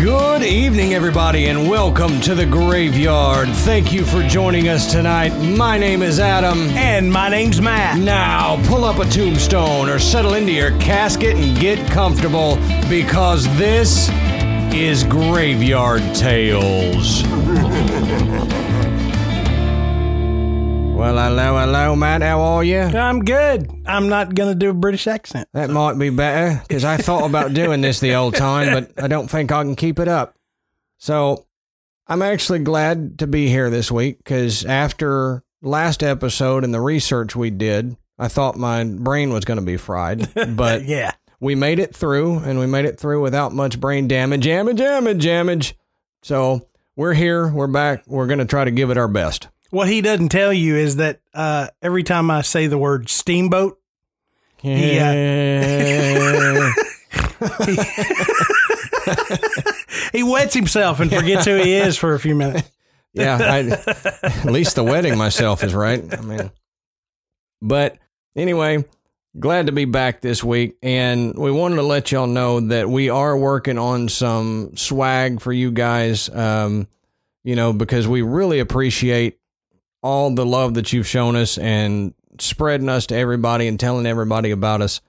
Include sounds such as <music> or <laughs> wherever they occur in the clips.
Good evening, everybody, and welcome to the graveyard. Thank you for joining us tonight. My name is Adam. And my name's Matt. Now, pull up a tombstone or settle into your casket and get comfortable because this is Graveyard Tales. <laughs> well, hello, hello, Matt. How are you? I'm good. I'm not going to do a British accent. That might be better because I thought about doing this the old time, but I don't think I can keep it up. So I'm actually glad to be here this week because after last episode and the research we did, I thought my brain was going to be fried, <laughs> but yeah. we made it through and we made it through without much brain damage, damage, damage, damage. So we're here, we're back, we're going to try to give it our best. What he doesn't tell you is that uh, every time I say the word steamboat, He, uh, <laughs> he wets himself and forgets who he is for a few minutes. <laughs> yeah, I, <laughs> at least the wedding myself is right. I mean, but anyway, glad to be back this week, and we wanted to let y'all know that we are working on some swag for you guys. Um, you know, because we really appreciate all the love that you've shown us and spreading us to everybody and telling everybody about us.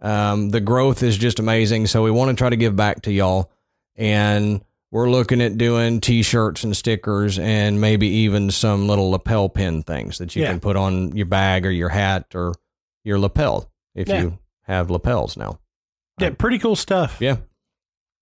Um, the growth is just amazing, so we want to try to give back to y'all, and we're looking at doing t-shirts and stickers and maybe even some little lapel pin things that you Yeah. can put on your bag or your hat or your lapel if Yeah. you have lapels now. Yeah, pretty cool stuff. Yeah.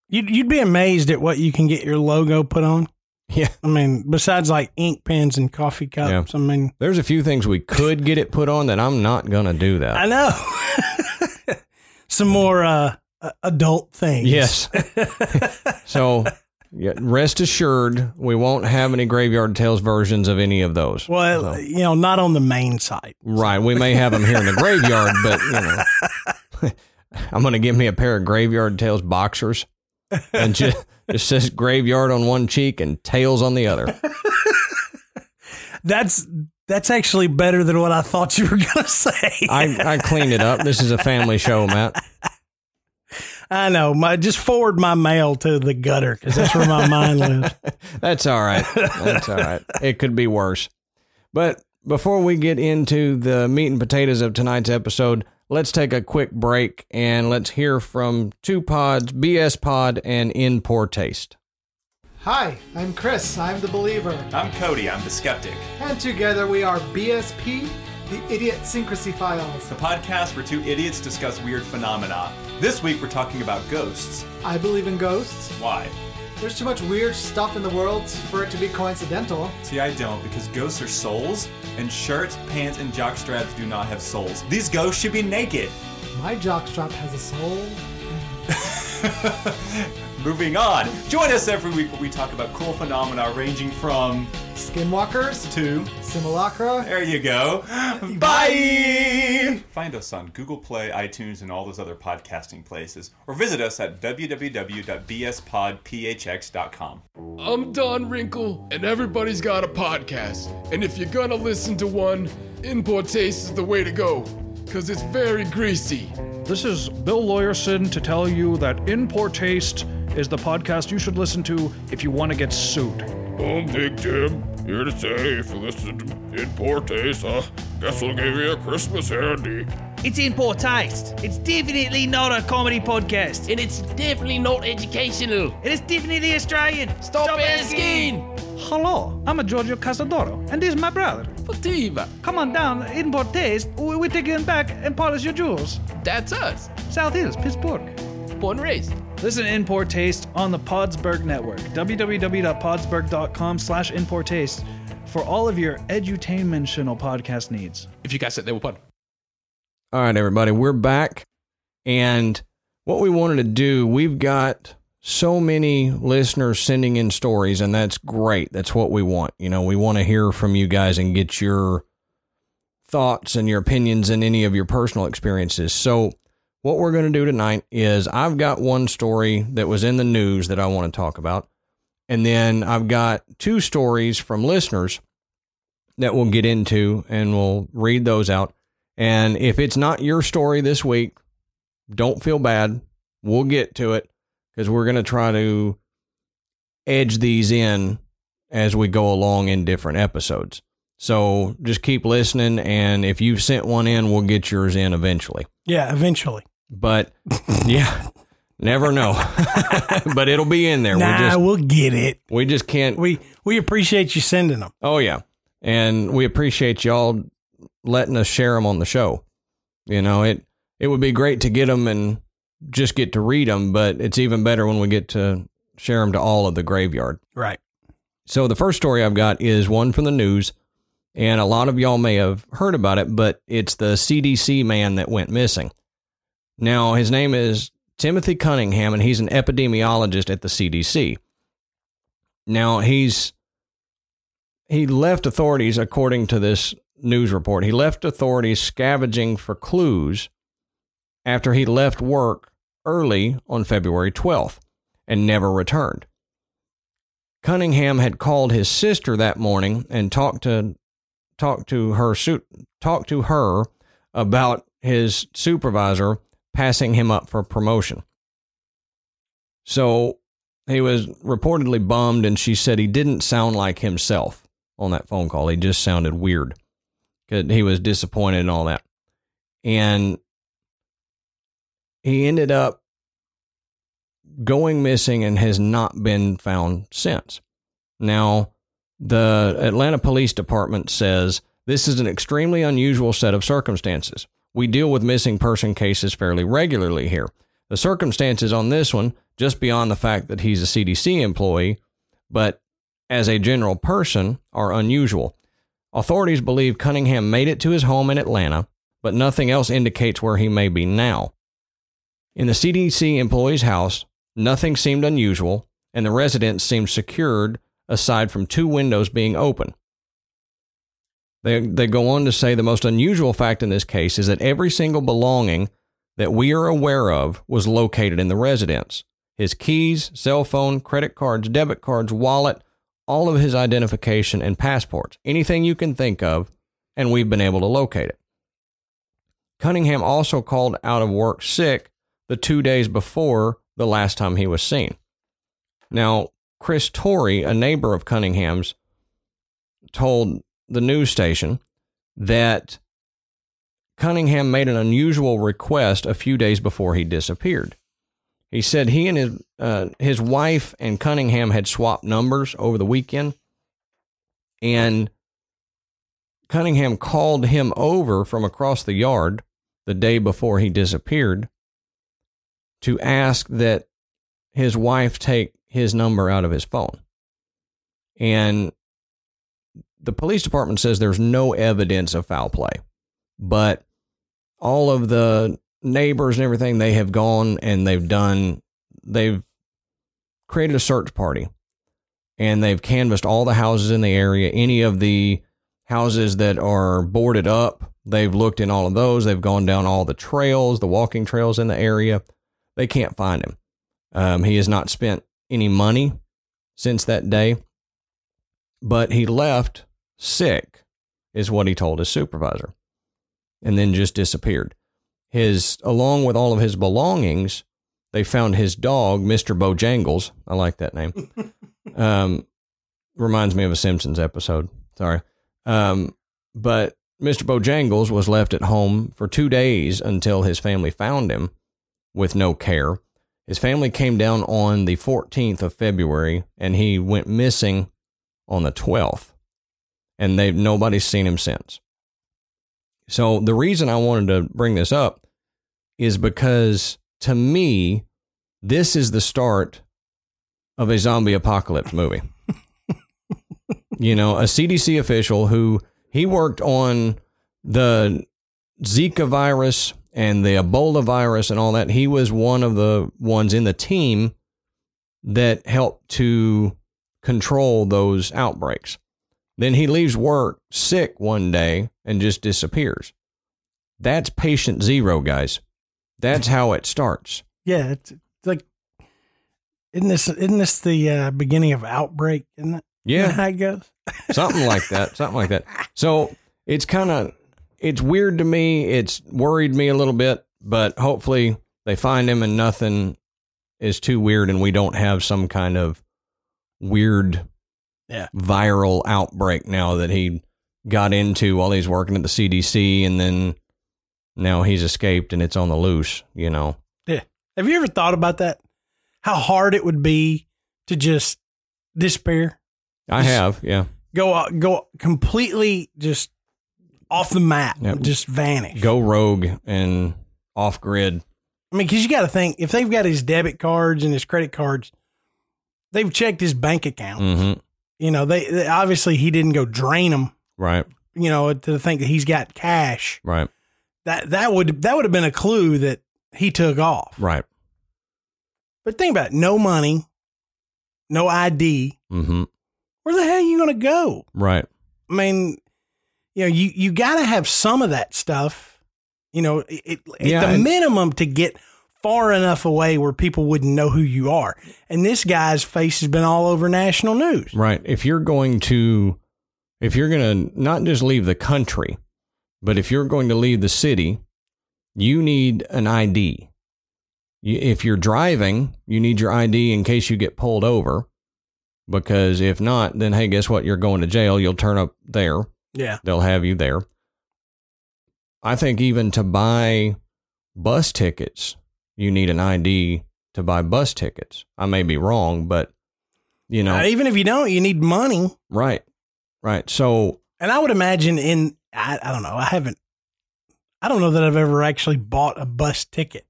You'd, you'd be amazed at what you can get your logo put on. Yeah. I mean, besides like ink pens and coffee cups. I mean, There's a few things we could get it put on that I'm not going to do that. I know. <laughs> Some more uh, uh, adult things. Yes. <laughs> so yeah, rest assured, we won't have any Graveyard Tales versions of any of those. Well, So- you know, not on the main site. Right. We may have them here in the graveyard, but you know, <laughs> I'm going to give me a pair of Graveyard Tales boxers and just <laughs> just says graveyard on one cheek and tails on the other. <laughs> That's that's actually better than what I thought you were going to say. I, I <laughs> cleaned it up. This is a family show, Matt. I know. My just forward my mail to the gutter because that's where my mind lives. That's all right. That's all right. It could be worse. But before we get into the meat and potatoes of tonight's episode, let's take a quick break and let's hear from two pods, BS Pod and In Poor Taste. Hi, I'm Chris. I'm the believer. I'm Cody, I'm the skeptic. And together we are BSP, the Idiot Syncrasy Files. The podcast where two idiots discuss weird phenomena. This week we're talking about ghosts. I believe in ghosts. Why? There's too much weird stuff in the world for it to be coincidental. See, I don't, because ghosts are souls, and shirts, pants, and jockstraps do not have souls. These ghosts should be naked. My jockstrap has a soul. <laughs> Moving on. Join us every week where we talk about cool phenomena ranging from Skinwalkers, to. simulacra. There you go. Bye! Find us on Google Play, iTunes, and all those other podcasting places, or visit us at www.bspodphx.com. I'm Don Wrinkle, and everybody's got a podcast. And if you're gonna listen to one, In Poor Taste is the way to go, because it's very greasy. This is Bill Lawyerson to tell you that In Poor Taste is the podcast you should listen to if you want to get sued. I'm Big Jim, here to say if you listen to In Poor Taste, uh, guess we'll give you a Christmas handy. It's in poor taste. It's definitely not a comedy podcast. And it's definitely not educational. And It is definitely Australian. Stop, asking! Hello, I'm a Giorgio Casadoro, and this is my brother. Fativa. Come on down, In Poor taste. We take you in back and polish your jewels. That's us. South Hills, Pittsburgh. Born and raised. Listen to In Poor Taste on the Podsberg Network. www.podsberg.com slash In Poor Taste for all of your edutainmentional podcast needs. If you guys said they were fun. All right, everybody, we're back. And what we wanted to do, we've got so many listeners sending in stories, and that's great. That's what we want. You know, we want to hear from you guys and get your thoughts and your opinions and any of your personal experiences. So, what we're going to do tonight is I've got one story that was in the news that I want to talk about. And then I've got two stories from listeners that we'll get into and we'll read those out. And if it's not your story this week, don't feel bad. We'll get to it because we're going to try to edge these in as we go along in different episodes. So just keep listening, and if you've sent one in, we'll get yours in eventually. Yeah, eventually. But yeah, never know. <laughs> but it'll be in there. Nah, we just we'll get it. we just can't. We we appreciate you sending them. Oh yeah, and we appreciate y'all letting us share them on the show. You know it. It would be great to get them and just get to read them, but it's even better when we get to share them to all of the graveyard. Right. So the first story I've got is one from the news, and a lot of y'all may have heard about it, but it's the CDC man that went missing. Now his name is Timothy Cunningham, and he's an epidemiologist at the CDC. Now he's he left authorities, according to this news report, he left authorities scavenging for clues after he left work early on February 12th and never returned. Cunningham had called his sister that morning and talked to talked to her su- talked to her about his supervisor passing him up for promotion. So he was reportedly bummed, and she said he didn't sound like himself on that phone call. He just sounded weird. He was disappointed and all that. And he ended up going missing and has not been found since. Now, the Atlanta Police Department says this is an extremely unusual set of circumstances. We deal with missing person cases fairly regularly here. The circumstances on this one, just beyond the fact that he's a CDC employee, but as a general person, are unusual. Authorities believe Cunningham made it to his home in Atlanta, but nothing else indicates where he may be now. In the CDC employee's house, nothing seemed unusual, and the residence seemed secured aside from two windows being open. They, they go on to say the most unusual fact in this case is that every single belonging that we are aware of was located in the residence. His keys, cell phone, credit cards, debit cards, wallet, all of his identification and passports, anything you can think of, and we've been able to locate it. Cunningham also called out of work sick the two days before the last time he was seen. Now, Chris Torrey, a neighbor of Cunningham's, told the news station that Cunningham made an unusual request a few days before he disappeared. He said he and his uh, his wife and Cunningham had swapped numbers over the weekend, and Cunningham called him over from across the yard the day before he disappeared to ask that his wife take his number out of his phone. And the police department says there's no evidence of foul play, but all of the neighbors and everything they have gone and they've done they've created a search party and they've canvassed all the houses in the area any of the houses that are boarded up they've looked in all of those they've gone down all the trails the walking trails in the area they can't find him um, he has not spent any money since that day but he left sick is what he told his supervisor and then just disappeared. His along with all of his belongings they found his dog mr bojangles. I like that name. <laughs> Um, reminds me of a simpsons episode. Sorry. Um, but mr bojangles was left at home for two days until his family found him with no care his family came down on the 14th of february and he went missing on the 12th and they've nobody's seen him since so the reason I wanted to bring this up is because to me, this is the start of a zombie apocalypse movie. <laughs> you know, a CDC official who he worked on the Zika virus and the Ebola virus and all that. He was one of the ones in the team that helped to control those outbreaks. Then he leaves work sick one day and just disappears. That's patient zero, guys. That's how it starts. Yeah, it's, it's like isn't this isn't this the uh, beginning of outbreak? Isn't it? Isn't that Yeah, <laughs> how it goes. something like that. Something like that. So it's kind of it's weird to me. It's worried me a little bit, but hopefully they find him and nothing is too weird, and we don't have some kind of weird Yeah. viral outbreak now that he got into while he's working at the CDC and then now he's escaped and it's on the loose, you know. Yeah. Have you ever thought about that? How hard it would be to just despair, I have, yeah. go go completely just off the map, Yep. just vanish. Go rogue and off grid. I mean, because you got to think if they've got his debit cards and his credit cards, they've checked his bank account. Mhm. You know, they, they obviously he didn't go drain them. Right, You know, to think that he's got cash. right, That that would that would have been a clue that he took off. right. But think about it, no money, no ID. Mhm. Where the hell are you going to go? Right. I mean, you know, you you got to have some of that stuff. You know, it, it, Yeah, at the minimum to get far enough away where people wouldn't know who you are. And this guy's face has been all over national news. Right. If you're going to, if you're going to not just leave the country, but if you're going to leave the city, you need an ID. If you're driving, you need your ID in case you get pulled over. Because if not, then hey, guess what? You're going to jail. You'll turn up there. Yeah, They'll have you there. I think even to buy bus tickets, you need an ID to buy bus tickets. I may be wrong, but you know, Uh, even if you don't, you need money. Right. Right. So, And I would imagine in I, I don't know. I haven't. I don't know that I've ever actually bought a bus ticket.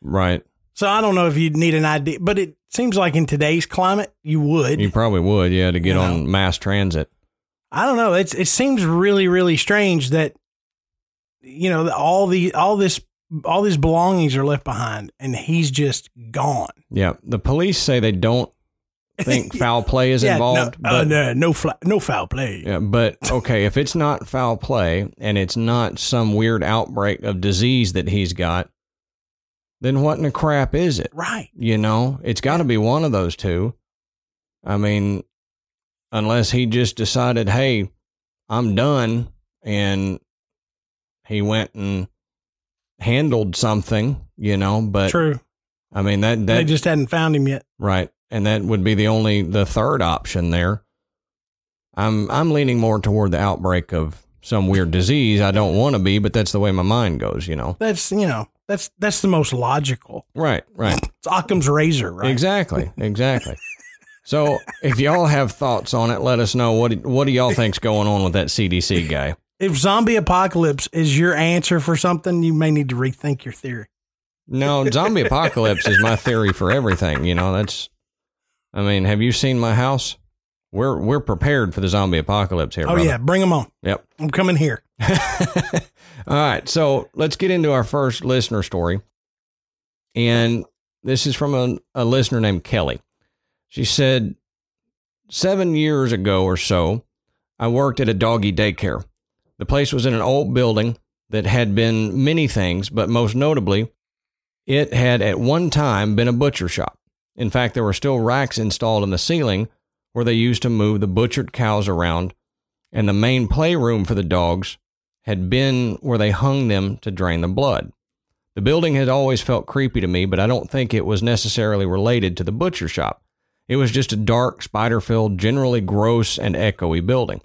right. So I don't know if you'd need an ID, but it seems like in today's climate you would. You probably would, yeah, to get You on mass transit. I don't know. It's it seems really really strange that you know all the all this all these belongings are left behind and he's just gone. Yeah. The police say they don't think <laughs> foul play is Yeah, involved. No, uh, no, no, fla- no foul play. yeah, but okay, if it's not foul play and it's not some weird outbreak of disease that he's got, then what in the crap is it? Right. You know, it's got to be one of those two. I mean, unless he just decided, hey, I'm done, and he went and handled something, you know. But True. I mean that that they just hadn't found him yet. right, and that would be the only the third option there. I'm I'm leaning more toward the outbreak of some weird disease. I don't want to be, but that's the way my mind goes, you know. That's you know that's that's the most logical. Right, right. It's Occam's razor, right? Exactly, exactly. So, if y'all have thoughts on it, let us know. What what do y'all think's going on with that CDC guy? If zombie apocalypse is your answer for something, you may need to rethink your theory. No, zombie apocalypse is my theory for everything. You know, that's. I mean, have you seen my house? We're we're prepared for the zombie apocalypse here. Oh brother. yeah, bring them on. Yep. I'm coming here. <laughs> All right, so let's get into our first listener story. And this is from a, a listener named Kelly. She said, Seven years ago or so, I worked at a doggy daycare. The place was in an old building that had been many things, but most notably, it had at one time been a butcher shop. In fact, there were still racks installed in the ceiling where they used to move the butchered cows around, and the main playroom for the dogs had been where they hung them to drain the blood. The building had always felt creepy to me, but I don't think it was necessarily related to the butcher shop. It was just a dark, spider filled, generally gross and echoey building.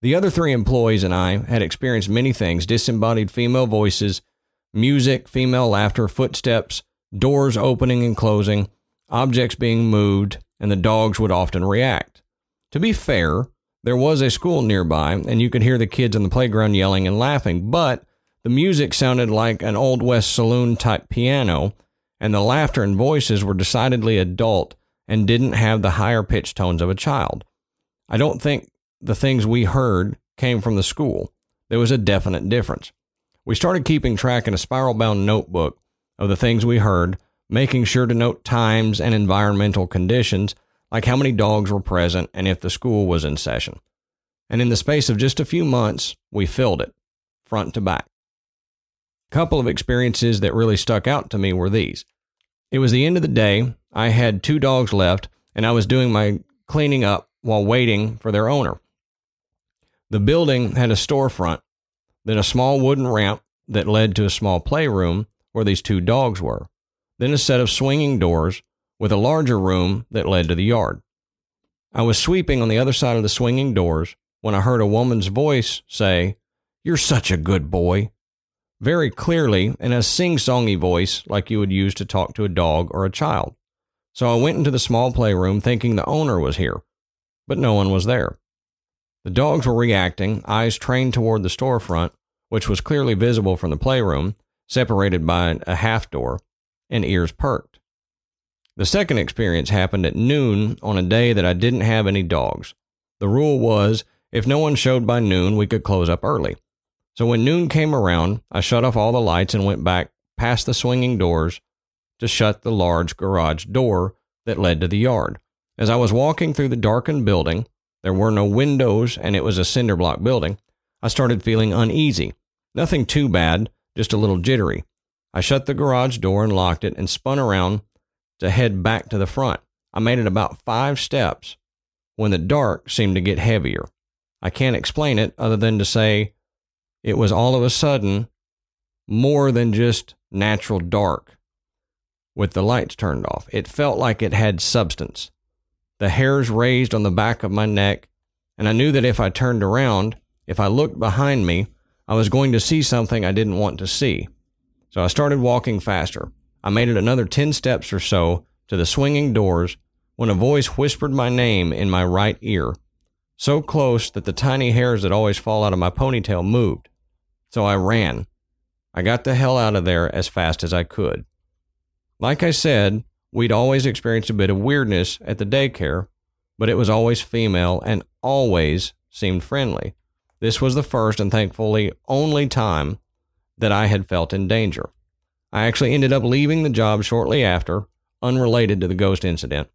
The other three employees and I had experienced many things disembodied female voices, music, female laughter, footsteps, doors opening and closing, objects being moved, and the dogs would often react. To be fair, there was a school nearby, and you could hear the kids on the playground yelling and laughing, but the music sounded like an Old West saloon type piano, and the laughter and voices were decidedly adult and didn't have the higher pitched tones of a child. I don't think the things we heard came from the school. There was a definite difference. We started keeping track in a spiral bound notebook of the things we heard, making sure to note times and environmental conditions, like how many dogs were present and if the school was in session. And in the space of just a few months, we filled it, front to back. Couple of experiences that really stuck out to me were these. It was the end of the day. I had two dogs left, and I was doing my cleaning up while waiting for their owner. The building had a storefront, then a small wooden ramp that led to a small playroom where these two dogs were, then a set of swinging doors with a larger room that led to the yard. I was sweeping on the other side of the swinging doors when I heard a woman's voice say, You're such a good boy. Very clearly in a sing songy voice like you would use to talk to a dog or a child. So I went into the small playroom thinking the owner was here, but no one was there. The dogs were reacting, eyes trained toward the storefront, which was clearly visible from the playroom, separated by a half door, and ears perked. The second experience happened at noon on a day that I didn't have any dogs. The rule was if no one showed by noon, we could close up early. So when noon came around, I shut off all the lights and went back past the swinging doors to shut the large garage door that led to the yard. As I was walking through the darkened building, there were no windows and it was a cinder block building. I started feeling uneasy. Nothing too bad, just a little jittery. I shut the garage door and locked it and spun around to head back to the front. I made it about five steps when the dark seemed to get heavier. I can't explain it other than to say it was all of a sudden more than just natural dark with the lights turned off. It felt like it had substance. The hairs raised on the back of my neck, and I knew that if I turned around, if I looked behind me, I was going to see something I didn't want to see. So I started walking faster. I made it another 10 steps or so to the swinging doors when a voice whispered my name in my right ear, so close that the tiny hairs that always fall out of my ponytail moved. So I ran. I got the hell out of there as fast as I could. Like I said, we'd always experienced a bit of weirdness at the daycare, but it was always female and always seemed friendly. This was the first and thankfully only time that I had felt in danger. I actually ended up leaving the job shortly after, unrelated to the ghost incident,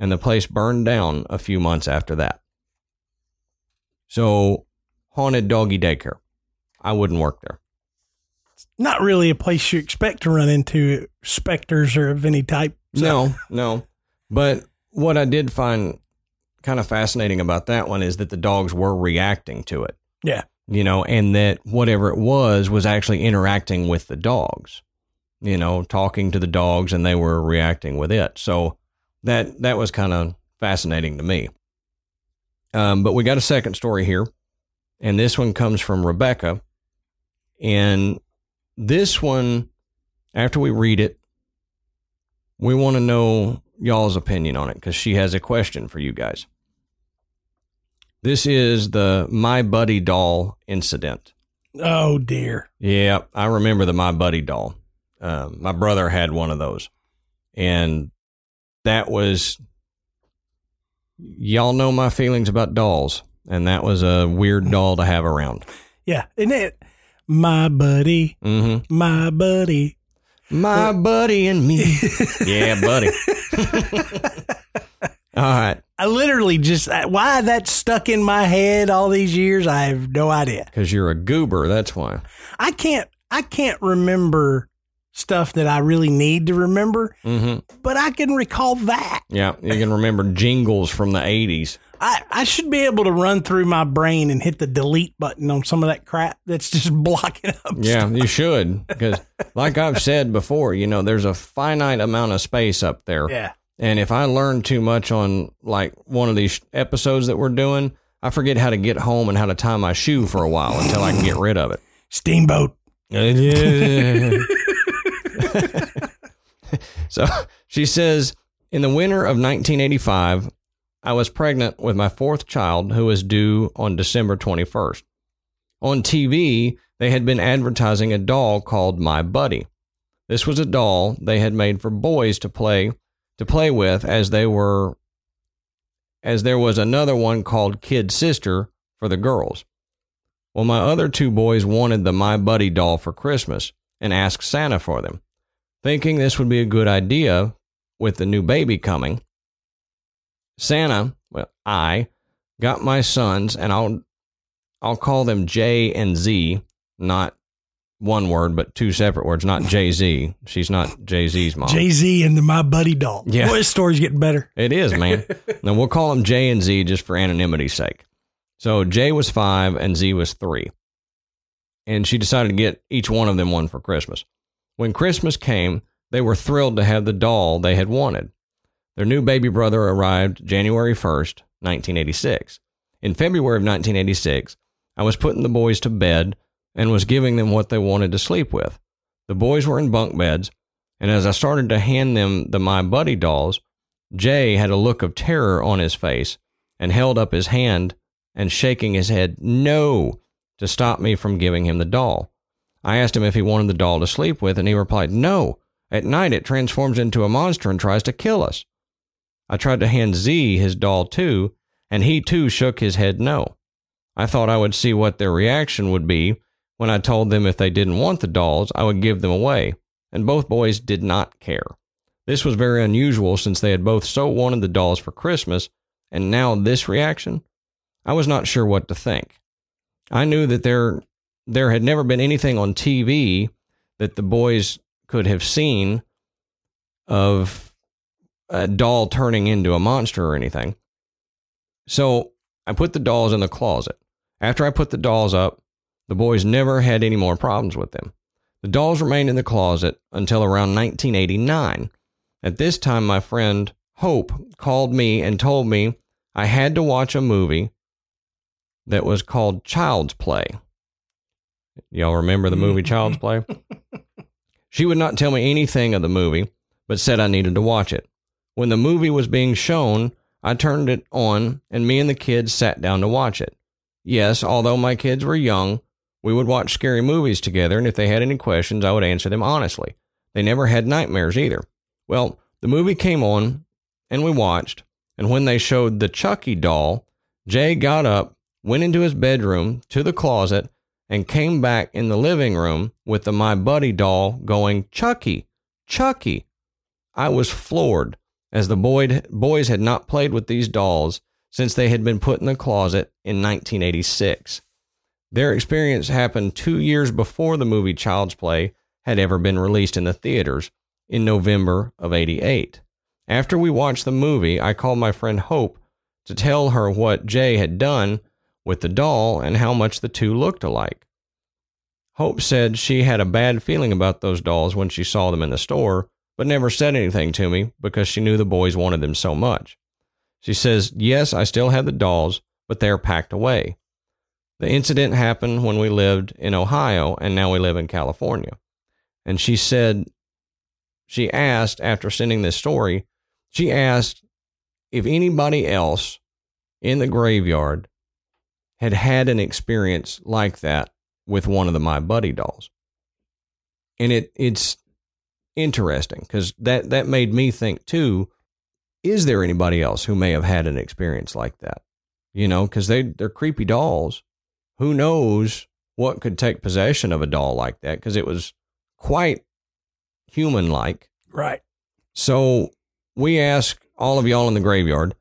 and the place burned down a few months after that. So, haunted doggy daycare. I wouldn't work there. Not really a place you expect to run into specters or of any type. So- No, no. But what I did find kind of fascinating about that one is that the dogs were reacting to it, Yeah. you know, and that whatever it was was actually interacting with the dogs, you know, talking to the dogs and they were reacting with it. So that that was kind of fascinating to me. Um, but we got a second story here, and this one comes from Rebecca. And this one, after we read it, we want to know y'all's opinion on it because she has a question for you guys. This is the My Buddy doll incident. Oh dear. Yeah, I remember the My Buddy doll. Um, my brother had one of those, and that was y'all know my feelings about dolls, and that was a weird doll to have around. Yeah. Isn't it? My buddy. Mm-hmm. My buddy. My buddy and me. <laughs> yeah, buddy. <laughs> All right, I literally just why that stuck in my head all these years. I have no idea. because you're a goober. That's why. I can't. I can't remember stuff that I really need to remember, Mm-hmm. but I can recall that. Yeah, you can remember jingles from the '80s. I, I should be able to run through my brain and hit the delete button on some of that crap that's just <laughs> blocking up. Yeah, you should because, like I've said before, you know, there's a finite amount of space up there. Yeah. And if I learn too much on like one of these episodes that we're doing, I forget how to get home and how to tie my shoe for a while until I can get rid of it. Steamboat. <laughs> so she says, in the winter of 1985, I was pregnant with my fourth child who was due on December 21st. On TV, they had been advertising a doll called My Buddy. This was a doll they had made for boys to play to play with as they were as there was another one called Kid Sister for the girls. Well, my other two boys wanted the My Buddy doll for Christmas and asked Santa for them. Thinking this would be a good idea with the new baby coming, Santa, well, I got my sons, and I'll I'll call them J and Z, not one word, but two separate words, not Jay Z. She's not Jay Z's mom. Jay Z and the My Buddy doll. Yeah. Boy, this story's getting better. It is, man. <laughs> now we'll call them J and Z just for anonymity's sake. So J was five and Z was three. And she decided to get each one of them one for Christmas. When Christmas came, they were thrilled to have the doll they had wanted. Their new baby brother arrived January 1st, 1986. In February of 1986, I was putting the boys to bed and was giving them what they wanted to sleep with. The boys were in bunk beds, and as I started to hand them the My Buddy dolls, Jay had a look of terror on his face and held up his hand and shaking his head, no, to stop me from giving him the doll. I asked him if he wanted the doll to sleep with, and he replied, no. At night, it transforms into a monster and tries to kill us. I tried to hand Z his doll too, and he too shook his head no. I thought I would see what their reaction would be when I told them if they didn't want the dolls, I would give them away, and both boys did not care. This was very unusual since they had both so wanted the dolls for Christmas, and now this reaction? I was not sure what to think. I knew that there there had never been anything on TV that the boys could have seen of a doll turning into a monster or anything. So I put the dolls in the closet. After I put the dolls up, the boys never had any more problems with them. The dolls remained in the closet until around 1989. At this time, my friend Hope called me and told me I had to watch a movie that was called Child's Play. Y'all remember the movie Child's Play? <laughs> She would not tell me anything of the movie, but said I needed to watch it. When the movie was being shown, I turned it on and me and the kids sat down to watch it. Yes, although my kids were young, we would watch scary movies together, and if they had any questions, I would answer them honestly. They never had nightmares either. Well, the movie came on, and we watched, and when they showed the Chucky doll, Jay got up, went into his bedroom to the closet, and came back in the living room with the My Buddy doll going, Chucky, Chucky. I was floored as the boy, boys had not played with these dolls since they had been put in the closet in 1986. Their experience happened two years before the movie Child's Play had ever been released in the theaters in November of 88. After we watched the movie, I called my friend Hope to tell her what Jay had done with the doll and how much the two looked alike. Hope said she had a bad feeling about those dolls when she saw them in the store, but never said anything to me because she knew the boys wanted them so much. She says, Yes, I still have the dolls, but they are packed away. The incident happened when we lived in Ohio and now we live in California. And she said, she asked after sending this story, she asked if anybody else in the graveyard had had an experience like that with one of the My Buddy dolls. And it it's interesting because that that made me think too. Is there anybody else who may have had an experience like that? You know, because they they're creepy dolls. Who knows what could take possession of a doll like that? Because it was quite human like. Right. So we ask all of y'all in the graveyard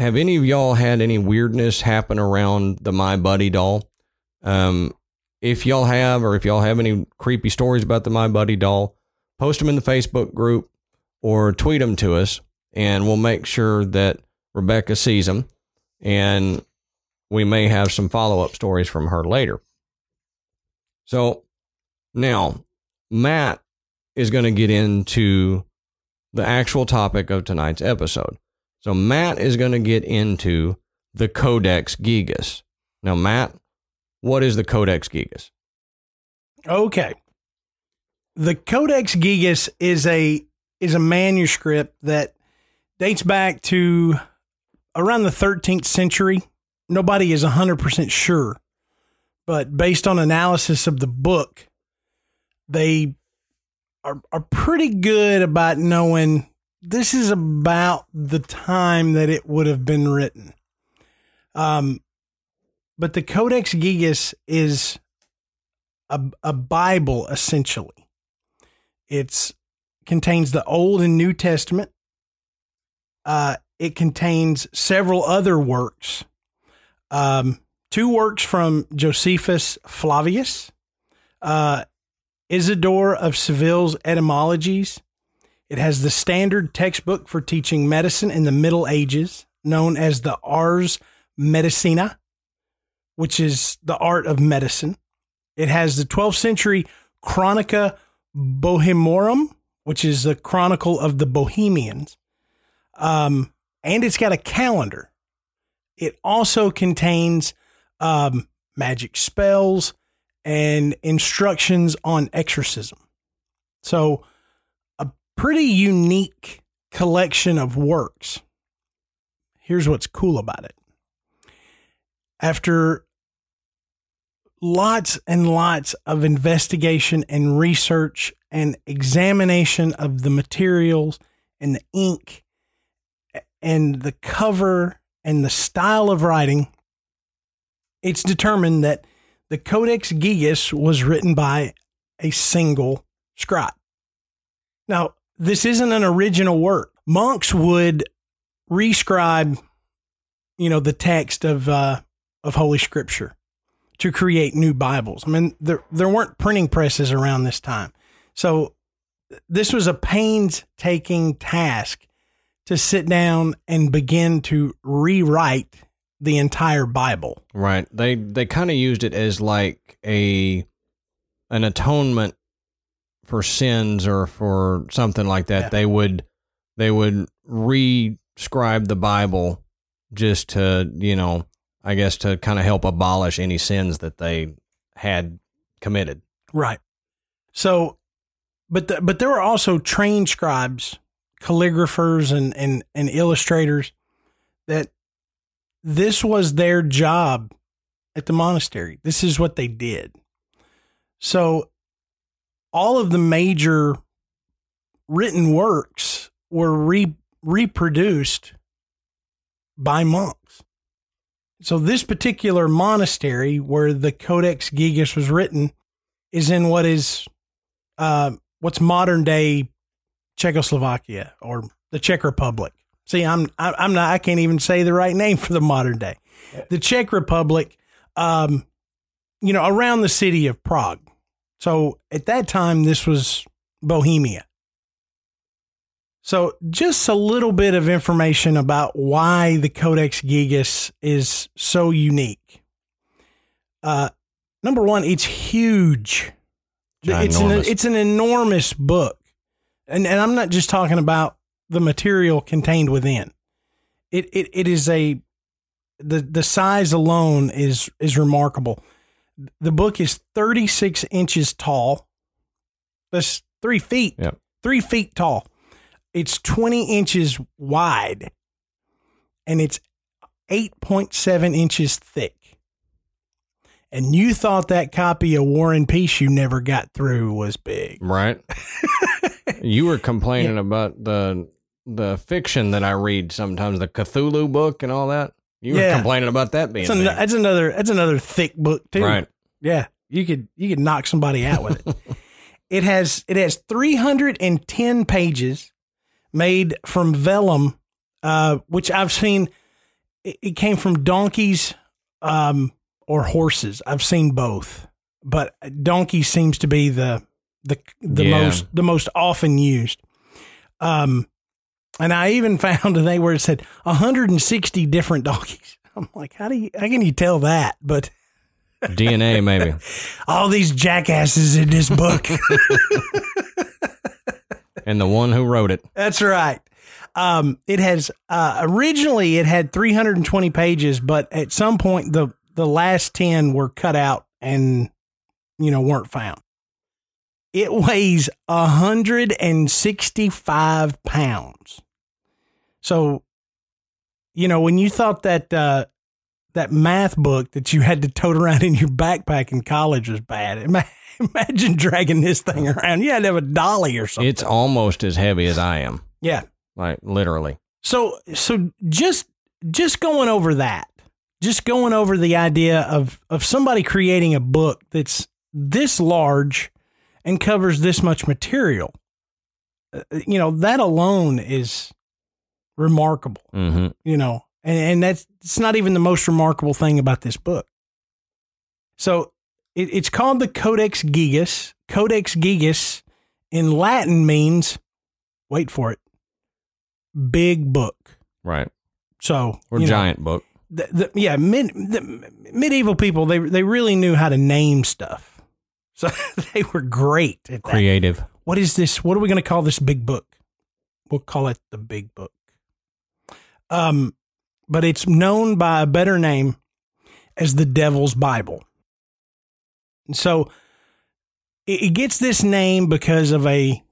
have any of y'all had any weirdness happen around the My Buddy doll? Um, if y'all have, or if y'all have any creepy stories about the My Buddy doll, post them in the Facebook group or tweet them to us, and we'll make sure that Rebecca sees them, and we may have some follow up stories from her later. So now, Matt is going to get into the actual topic of tonight's episode. So Matt is going to get into the Codex Gigas. Now, Matt, what is the Codex Gigas? Okay. The Codex Gigas is a is a manuscript that dates back to around the 13th century. Nobody is 100% sure, but based on analysis of the book, they are, are pretty good about knowing this is about the time that it would have been written. Um, but the Codex Gigas is a, a Bible essentially. It's contains the Old and New Testament. Uh, it contains several other works. Um, two works from Josephus Flavius, uh, Isidore of Seville's Etymologies. It has the standard textbook for teaching medicine in the Middle Ages, known as the Ars Medicina, which is the art of medicine. It has the 12th century Chronica Bohemorum, which is the chronicle of the Bohemians. Um, and it's got a calendar. It also contains um, magic spells and instructions on exorcism. So, a pretty unique collection of works. Here's what's cool about it. After lots and lots of investigation and research and examination of the materials and the ink and the cover and the style of writing, it's determined that the Codex Gigas was written by a single scribe. Now, this isn't an original work. Monks would rescribe, you know, the text of uh, of Holy Scripture to create new Bibles. I mean, there there weren't printing presses around this time, so this was a painstaking task to sit down and begin to rewrite the entire Bible. Right. They they kind of used it as like a an atonement for sins or for something like that. Yeah. They would they would rescribe the Bible just to, you know, I guess to kind of help abolish any sins that they had committed. Right. So, but the, but there were also trained scribes, calligraphers, and and and illustrators that this was their job at the monastery. This is what they did. So, all of the major written works were re- reproduced by monks. So, this particular monastery where the Codex Gigas was written is in what is uh, what's modern day Czechoslovakia or the Czech Republic. See, I'm I'm not I can't even say the right name for the modern day. The Czech Republic, um, you know, around the city of Prague. So at that time, this was Bohemia. So just a little bit of information about why the Codex Gigas is so unique. Uh, number one, it's huge. It's an, it's an enormous book. And, and I'm not just talking about the material contained within. It, it, it is a, the, the size alone is, is remarkable. The book is 36 inches tall. That's three feet. Yep. Three feet tall. It's 20 inches wide and it's 8.7 inches thick. And you thought that copy of War and Peace you never got through was big. Right. <laughs> you were complaining about the the fiction that I read sometimes, the Cthulhu book and all that. You were complaining about that being That's, an, that's another that's another thick book too. right. Yeah, you could you could knock somebody out with it. <laughs> it has it has 310 pages made from vellum, uh, which I've seen. It, it came from donkeys um, or horses. I've seen both, but donkey seems to be the the the Yeah. most the most often used. Um, and I even <laughs> found a thing where it said 160 different donkeys. <laughs> I'm like, how do you how can you tell that? But DNA maybe. <laughs> all these jackasses in this book. And the one who wrote it. That's right. Um, it has uh, originally it had 320 pages, but at some point the the last 10 were cut out and you know weren't found. It weighs 165 pounds. So, you know, when you thought that uh, that math book that you had to tote around in your backpack in college was bad, <laughs> imagine dragging this thing around. You had to have a dolly or something. It's almost as heavy as I am. yeah. Like literally. So so just just going over that, just going over the idea of of somebody creating a book that's this large and covers this much material. uh, You know, that alone is remarkable, hmm you know. And and that's it's not even the most remarkable thing about this book. So it, it's called the Codex Gigas. Codex Gigas in Latin means wait for it. Big book. Right. So Or you know, giant book. the, the, yeah, mid, the medieval people they they really knew how to name stuff, so <laughs> they were great at that. Creative. What is this? What are we going to call this big book? We'll call it the big book. Um, but it's known by a better name as the Devil's Bible. So it, it gets this name because of a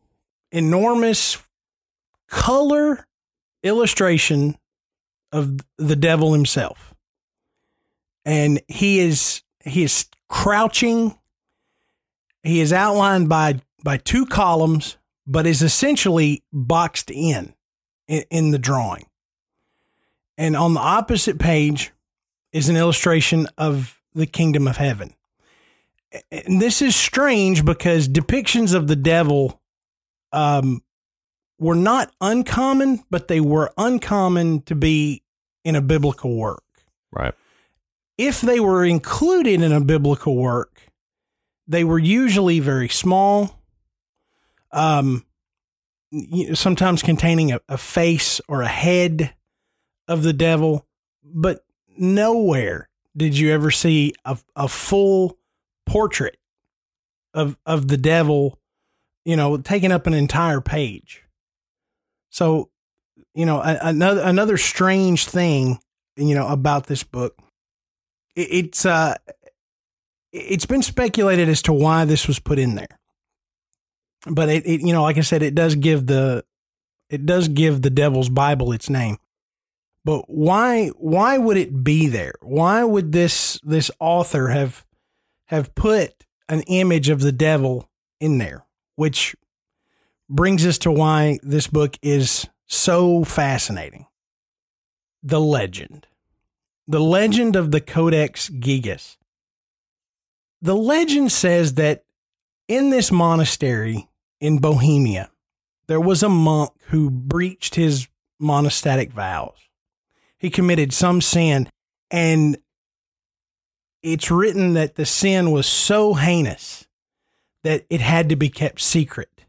enormous color illustration of the devil himself. And he is he is crouching. He is outlined by by two columns, but is essentially boxed in in, in the drawing. And on the opposite page is an illustration of the kingdom of heaven. And this is strange because depictions of the devil um, were not uncommon, but they were uncommon to be in a biblical work. Right. If they were included in a biblical work, they were usually very small, um, sometimes containing a, a face or a head of the devil, but nowhere did you ever see a, a full portrait of of the devil, you know, taking up an entire page. So, you know, another another strange thing, you know, about this book, it, it's uh, it's been speculated as to why this was put in there, but it, it, you know, like I said, it does give the it does give the Devil's Bible its name. But why why would it be there? Why would this this author have have put an image of the devil in there? Which brings us to why this book is so fascinating. The legend. The legend of the Codex Gigas. The legend says that in this monastery in Bohemia, there was a monk who breached his monastic vows. He committed some sin, and it's written that the sin was so heinous that it had to be kept secret.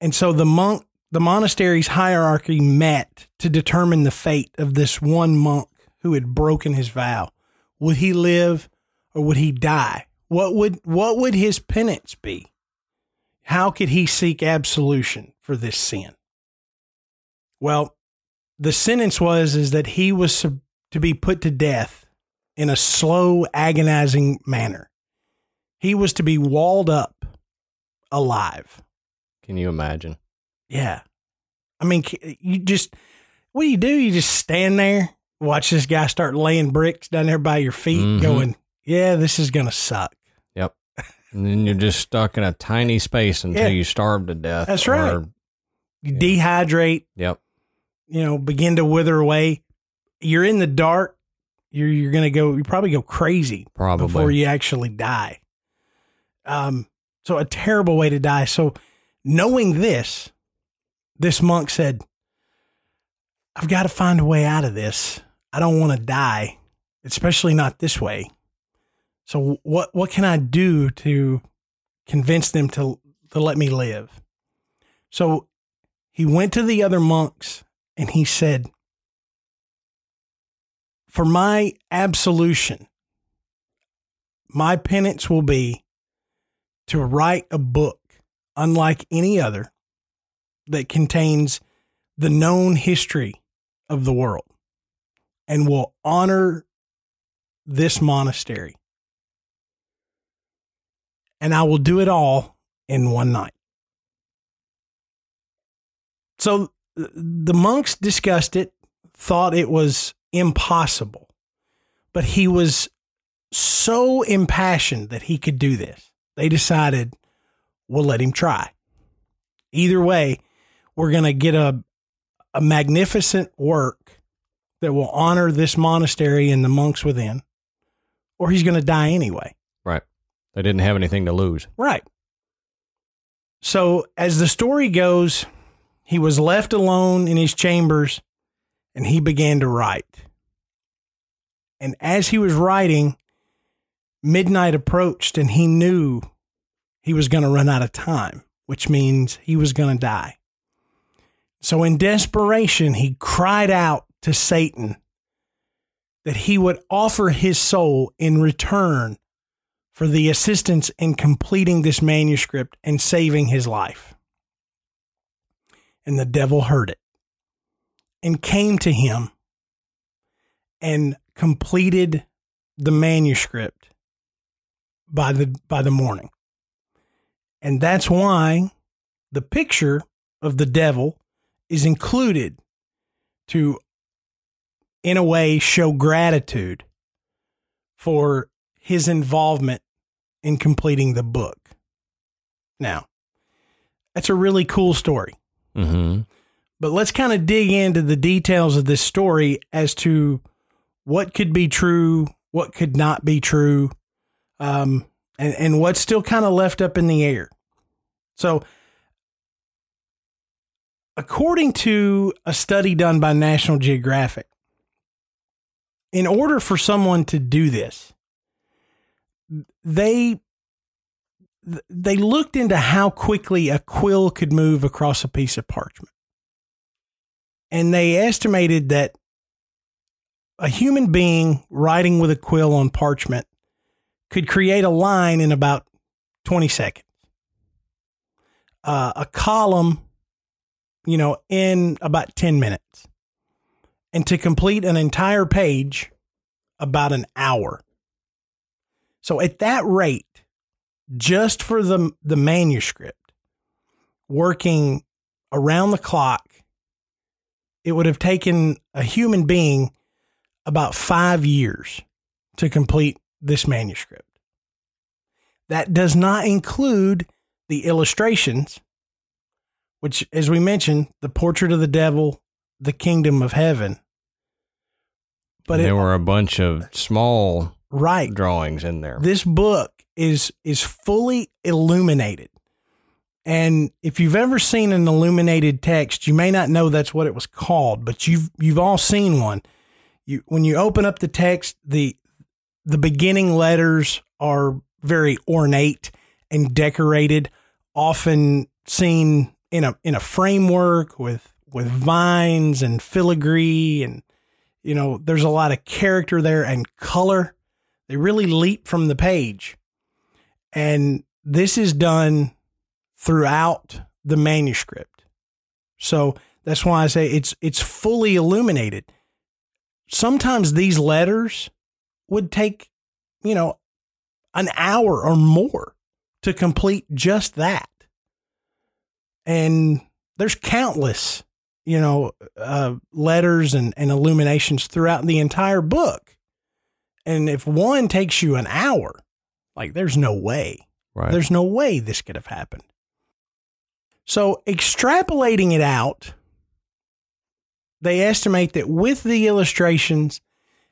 And so the monk, the monastery's hierarchy met to determine the fate of this one monk who had broken his vow. Would he live or would he die? What would what would his penance be? How could he seek absolution for this sin? Well, the sentence was is that he was to be put to death in a slow, agonizing manner. He was to be walled up alive. Can you imagine? Yeah. I mean, you just, what do you do? You just stand there, watch this guy start laying bricks down there by your feet, Mhm. going, yeah, this is going to suck. Yep. And then you're just stuck in a tiny space until Yeah. you starve to death. That's right. or- You dehydrate, Yep. you know, begin to wither away. You're in the dark. You're, you're going to go, you probably go crazy Probably. before you actually die. Um, so a terrible way to die. So knowing this, this monk said, I've got to find a way out of this. I don't want to die, especially not this way. So what what can I do to convince them to to let me live? So he went to the other monks and he said, For my absolution, my penance will be to write a book unlike any other that contains the known history of the world and will honor this monastery. And I will do it all in one night. So the monks discussed it, thought it was impossible, but he was so impassioned that he could do this. They decided, we'll let him try. Either way, we're going to get a, a magnificent work that will honor this monastery and the monks within, or he's going to die anyway. Right. They didn't have anything to lose. Right. So, as the story goes, he was left alone in his chambers and he began to write. And as he was writing, midnight approached and he knew he was going to run out of time, which means he was going to die. So, in desperation, he cried out to Satan that he would offer his soul in return for the assistance in completing this manuscript and saving his life. And the devil heard it. And came to him and completed the manuscript by the by the morning. And that's why the picture of the devil is included to in a way show gratitude for his involvement in completing the book. Now, that's a really cool story. Mm-hmm. But let's kind of dig into the details of this story as to what could be true, what could not be true, um, and, and what's still kind of left up in the air. So, according to a study done by National Geographic, in order for someone to do this, they they looked into how quickly a quill could move across a piece of parchment. And they estimated that a human being writing with a quill on parchment could create a line in about 20 seconds. Uh, a column, you know, in about 10 minutes. And to complete an entire page, about an hour. So at that rate, just for the the manuscript, working around the clock, it would have taken a human being about five years to complete this manuscript. That does not include the illustrations, which, as we mentioned, the portrait of the devil, the kingdom of heaven. But there it, were a bunch of small right, drawings in there. this book is is fully illuminated. And if you've ever seen an illuminated text, you may not know that's what it was called, but you've you've all seen one. You when you open up the text, the the beginning letters are very ornate and decorated, often seen in a in a framework with with vines and filigree and you know, there's a lot of character there and color. They really leap from the page. And this is done throughout the manuscript. So that's why I say it's it's fully illuminated. Sometimes these letters would take, you know, an hour or more to complete just that. And there's countless, you know, uh, letters and, and illuminations throughout the entire book. And if one takes you an hour, like there's no way. right. There's no way this could have happened. So, extrapolating it out, they estimate that with the illustrations,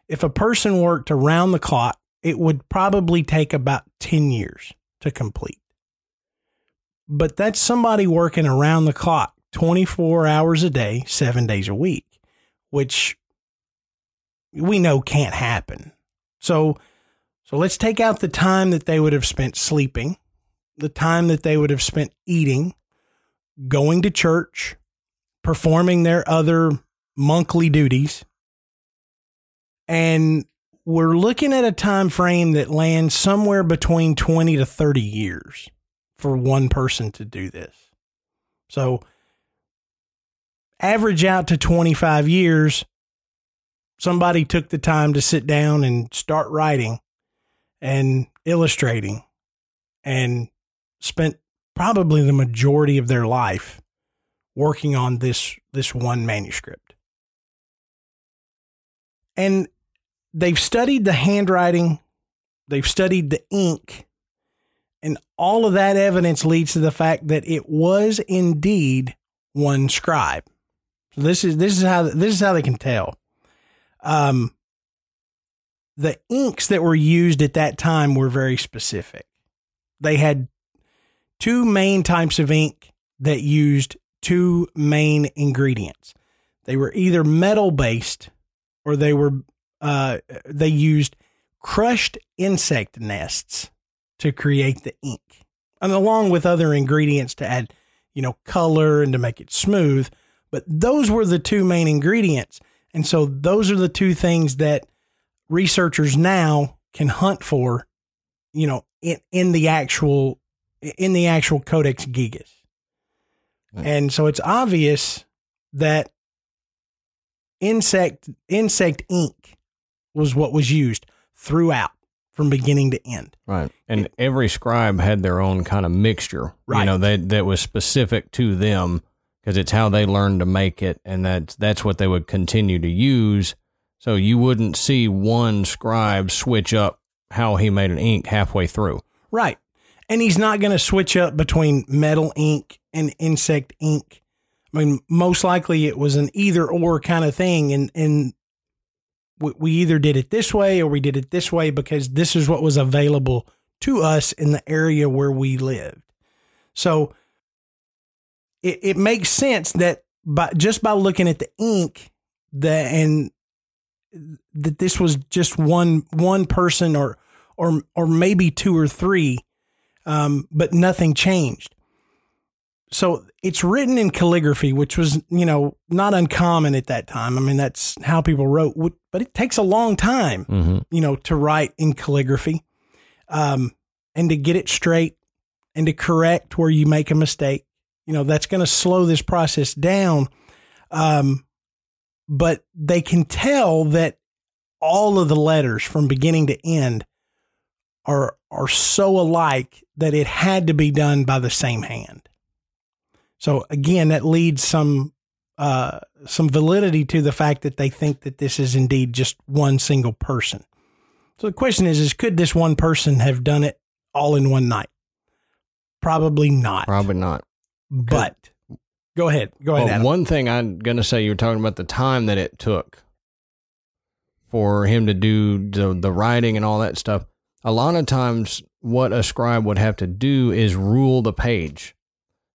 if a person worked around the clock, it would probably take about 10 years to complete. But that's somebody working around the clock 24 hours a day, seven days a week, which we know can't happen. So, so let's take out the time that they would have spent sleeping, the time that they would have spent eating, going to church, performing their other monthly duties. And we're looking at a time frame that lands somewhere between 20 to 30 years for one person to do this. So average out to 25 years somebody took the time to sit down and start writing and illustrating and spent probably the majority of their life working on this this one manuscript. And they've studied the handwriting, they've studied the ink, and all of that evidence leads to the fact that it was indeed one scribe. So this is this is how this is how they can tell. Um, the inks that were used at that time were very specific. They had two main types of ink that used two main ingredients. They were either metal based or they were uh, they used crushed insect nests to create the ink, and along with other ingredients to add, you know, color and to make it smooth. But those were the two main ingredients. And so those are the two things that researchers now can hunt for, you know, in, in the actual in the actual Codex Gigas. And so it's obvious that insect insect ink was what was used throughout from beginning to end. Right. And every scribe had their own kind of mixture, Right. you know, that that was specific to them because it's how they learned to make it and that's that's what they would continue to use. So you wouldn't see one scribe switch up how he made an ink halfway through. Right. And he's not going to switch up between metal ink and insect ink. I mean, most likely it was an either or kind of thing. And, and we, either did it this way or we did it this way because this is what was available to us in the area where we lived. So it, it makes sense that by just by looking at the ink that and that this was just one one person or or or maybe two or three um, but nothing changed. So it's written in calligraphy which was you know not uncommon at that time. I mean that's how people wrote but it takes a long time Mm-hmm. you know to write in calligraphy um, and to get it straight and to correct where you make a mistake. You know that's going to slow this process down um, but they can tell that all of the letters from beginning to end are are so alike that it had to be done by the same hand. So again, that leads some uh, some validity to the fact that they think that this is indeed just one single person. So the question is: Is could this one person have done it all in one night? Probably not. Probably not. But go ahead. Go ahead. Well, Adam. one thing I'm going to say, you were talking about the time that it took for him to do the, the writing and all that stuff. A lot of times, what a scribe would have to do is rule the page.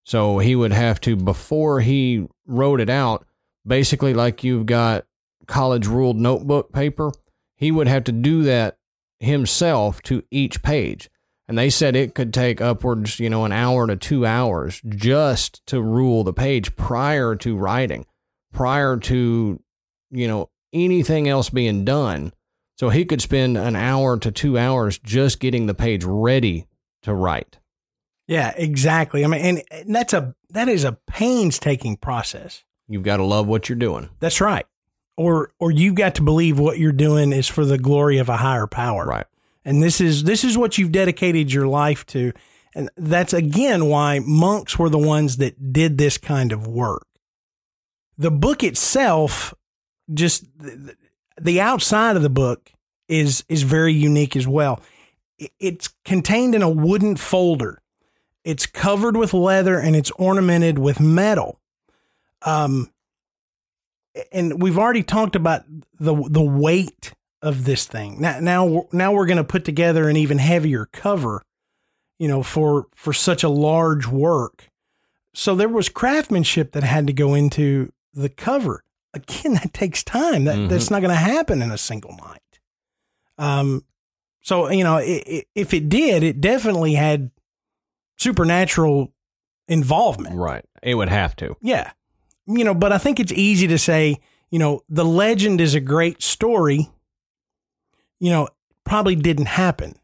So he would have to, before he wrote it out, basically like you've got college ruled notebook paper, he would have to do that himself to each page. And they said it could take upwards, you know, an hour to two hours just to rule the page prior to writing, prior to, you know, anything else being done. So he could spend an hour to two hours just getting the page ready to write. Yeah, exactly. I mean, and, and that's a that is a painstaking process. You've got to love what you're doing. That's right. Or or you've got to believe what you're doing is for the glory of a higher power. Right. And this is this is what you've dedicated your life to. And that's again why monks were the ones that did this kind of work. The book itself just the, outside of the book is is very unique as well. It's contained in a wooden folder. It's covered with leather and it's ornamented with metal. Um, and we've already talked about the the weight of this thing. Now now now we're going to put together an even heavier cover, you know, for for such a large work. So there was craftsmanship that had to go into the cover. Again, that takes time. That Mhm. that's not going to happen in a single night. Um, so you know, i i if it did, it definitely had supernatural involvement. Right. It would have to. Yeah. You know, but I think it's easy to say, you know, the legend is a great story. You know, probably didn't happen.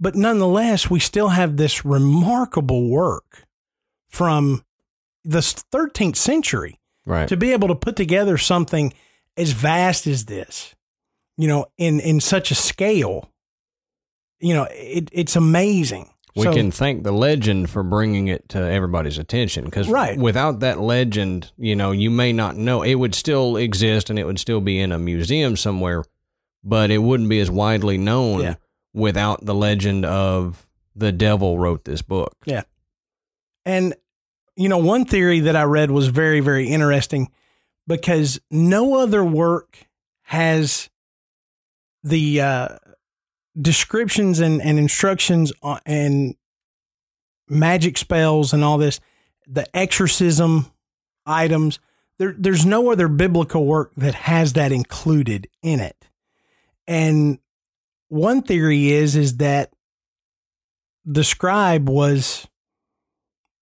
But nonetheless, we still have this remarkable work from the 13th century Right. to be able to put together something as vast as this, you know, in, in such a scale. You know, it, it's amazing. We So- can thank the legend for bringing it to everybody's attention because Right. without that legend, you know, you may not know it would still exist and it would still be in a museum somewhere, but it wouldn't be as widely known Yeah. without the legend of the devil wrote this book. Yeah. And, you know, one theory that I read was very, very interesting because no other work has the uh, descriptions and, and instructions on, and magic spells and all this, the exorcism items. There, there's no other biblical work that has that included in it. And one theory is is that the scribe was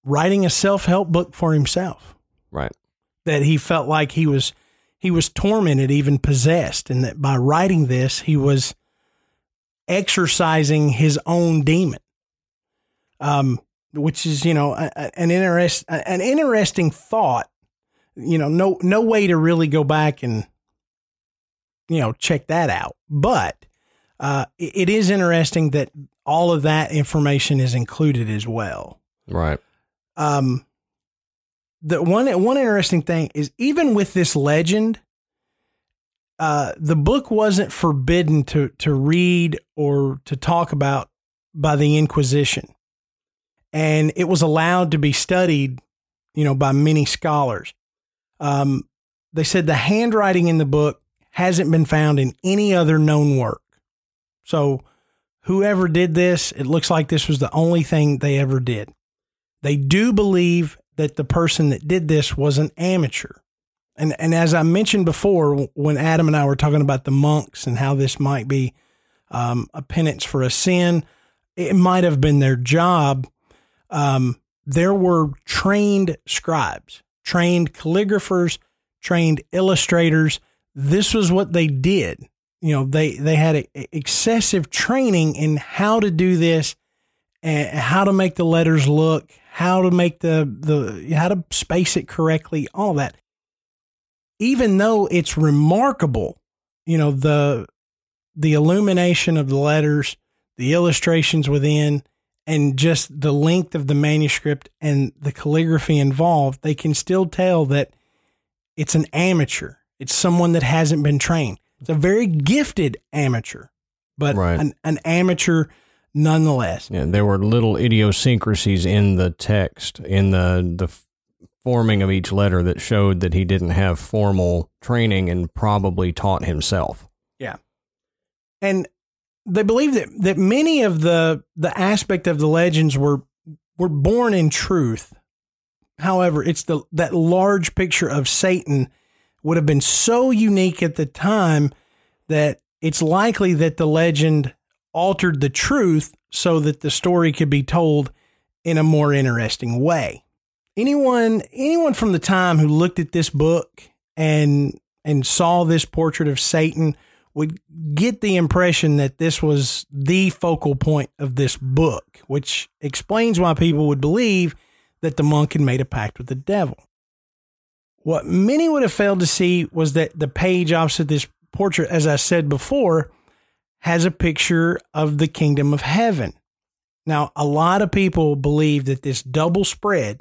writing a self-help book for himself Right. that he felt like he was he was tormented even possessed and that by writing this he was exercising his own demon um which is you know an interest an interesting thought you know, no no way to really go back and you know check that out. But uh, it, it is interesting that all of that information is included as well. Right. Um, the one one interesting thing is even with this legend, uh, the book wasn't forbidden to to read or to talk about by the Inquisition, and it was allowed to be studied, you know, by many scholars. Um, they said the handwriting in the book hasn't been found in any other known work. So, whoever did this, it looks like this was the only thing they ever did. They do believe that the person that did this was an amateur. And, and as I mentioned before, when Adam and I were talking about the monks and how this might be um, a penance for a sin, it might have been their job. Um, there were trained scribes, trained calligraphers, trained illustrators. This was what they did. You know, they they had a, excessive training in how to do this and how to make the letters look, how to make the the how to space it correctly, all that. Even though it's remarkable, you know, the the illumination of the letters, the illustrations within, and just the length of the manuscript and the calligraphy involved, they can still tell that it's an amateur. It's someone that hasn't been trained. It's a very gifted amateur, but Right. an, an amateur nonetheless. Yeah, there were little idiosyncrasies in the text, in the the forming of each letter that showed that he didn't have formal training and probably taught himself. Yeah. And they believe that that many of the the aspect of the legends were were born in truth. However, it's the that large picture of Satan would have been so unique at the time that it's likely that the legend altered the truth so that the story could be told in a more interesting way. Anyone anyone from the time who looked at this book and and saw this portrait of Satan would get the impression that this was the focal point of this book, which explains why people would believe that the monk had made a pact with the devil. What many would have failed to see was that the page opposite this portrait, as I said before, has a picture of the kingdom of heaven. Now, a lot of people believe that this double spread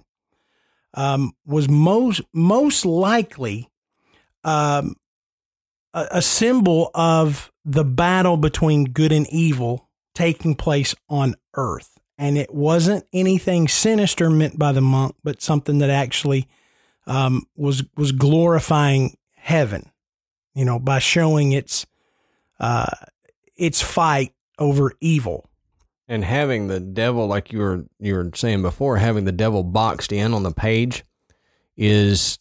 um, was most most likely um, a, a symbol of the battle between good and evil taking place on earth. And it wasn't anything sinister meant by the monk, but something that actually um, was was glorifying heaven, you know, by showing its uh, its fight over evil. And having the devil, like you were you were saying before, having the devil boxed in on the page is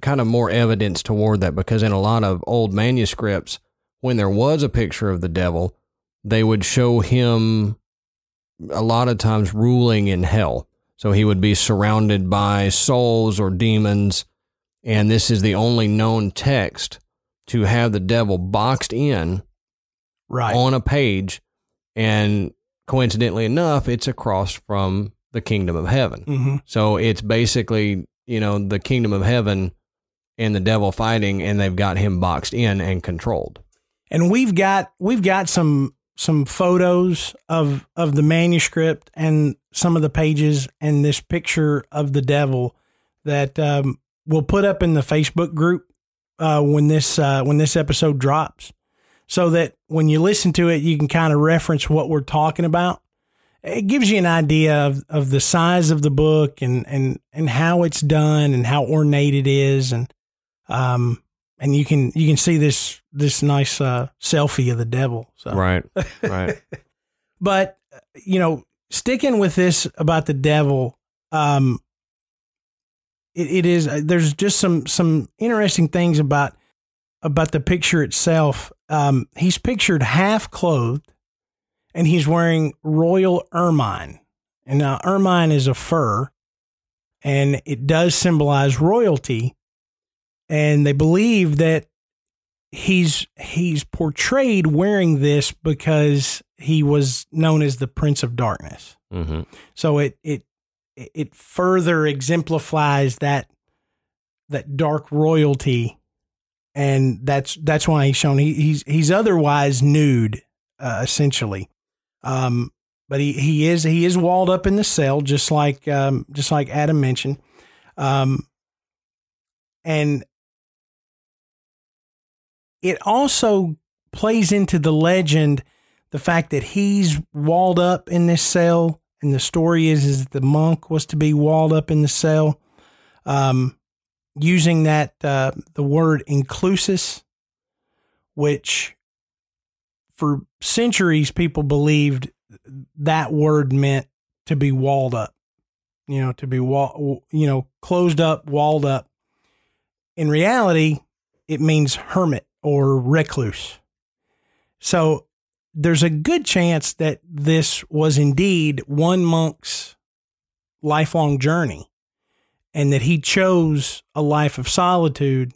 kind of more evidence toward that because in a lot of old manuscripts, when there was a picture of the devil, they would show him a lot of times ruling in hell. So he would be surrounded by souls or demons. And this is the only known text to have the devil boxed in Right. on a page. And coincidentally enough, it's across from the kingdom of heaven. hmm So it's basically, you know, the kingdom of heaven and the devil fighting, and they've got him boxed in and controlled. and we've got we've got some some photos of of the manuscript and some of the pages and this picture of the devil that um, we'll put up in the Facebook group uh, when this uh, when this episode drops, so that when you listen to it, you can kind of reference what we're talking about. It gives you an idea of, of the size of the book and, and, and how it's done and how ornate it is and um and you can you can see this this nice uh, selfie of the devil. So Right, right. <laughs> but you know, sticking with this about the devil, um, it, it is there's just some some interesting things about about the picture itself. Um, he's pictured half clothed, and he's wearing royal ermine. And now ermine is a fur, and it does symbolize royalty. And they believe that he's he's portrayed wearing this because he was known as the Prince of Darkness. hmm So it it it further exemplifies that that dark royalty, and that's that's why he's shown he, he's he's otherwise nude, uh, essentially. Um, but he, he is he is walled up in the cell, just like um, just like Adam mentioned, um, and it also plays into the legend the fact that he's walled up in this cell, and the story is is that the monk was to be walled up in the cell, um, using that uh, the word inclusus, which for centuries people believed that word meant to be walled up, you know, to be wall, you know, closed up, walled up. In reality, it means hermit or recluse. So there's a good chance that this was indeed one monk's lifelong journey and that he chose a life of solitude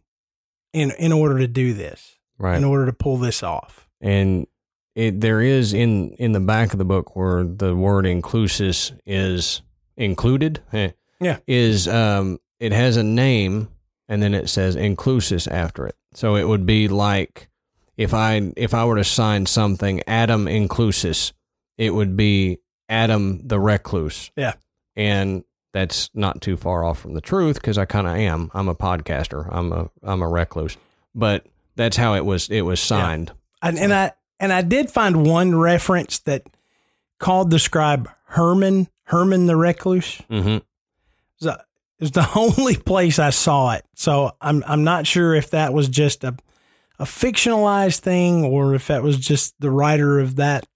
in in order to do this Right. in order to pull this off and it there is in in the back of the book where the word inclusus is included eh, Yeah. is um it has a name and then it says inclusus after it so it would be like if i if i were to sign something adam inclusus it would be adam the recluse Yeah. and that's not too far off from the truth because i kind of am. I'm a podcaster. I'm a i'm a recluse. But that's how it was it was signed. And, and i and i did find one reference that called the scribe herman herman the recluse. Mm-hmm. It's the <laughs> only place I saw it. So I'm I'm not sure if that was just a a fictionalized thing or if that was just the writer of that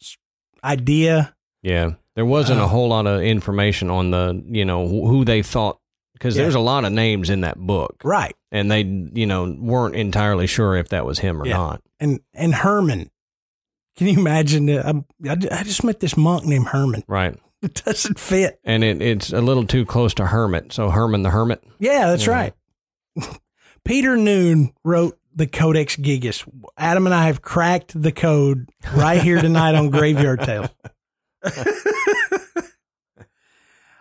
idea. Yeah, there wasn't a oh. whole lot of information on the you know who they thought because Yeah. there's a lot of names in that book, Right. and they you know weren't entirely sure if that was him or Yeah. not. And and Herman. Can you imagine that? I'm- I, I just met this monk named Herman. Right, <laughs> It doesn't fit. and it, it's a little too close to Hermit, so Herman the Hermit. Yeah, that's Yeah. right. <laughs> Peter Noone wrote the Codex Gigas. Adam and I have cracked the code right here tonight on Graveyard Tale. <laughs> <laughs>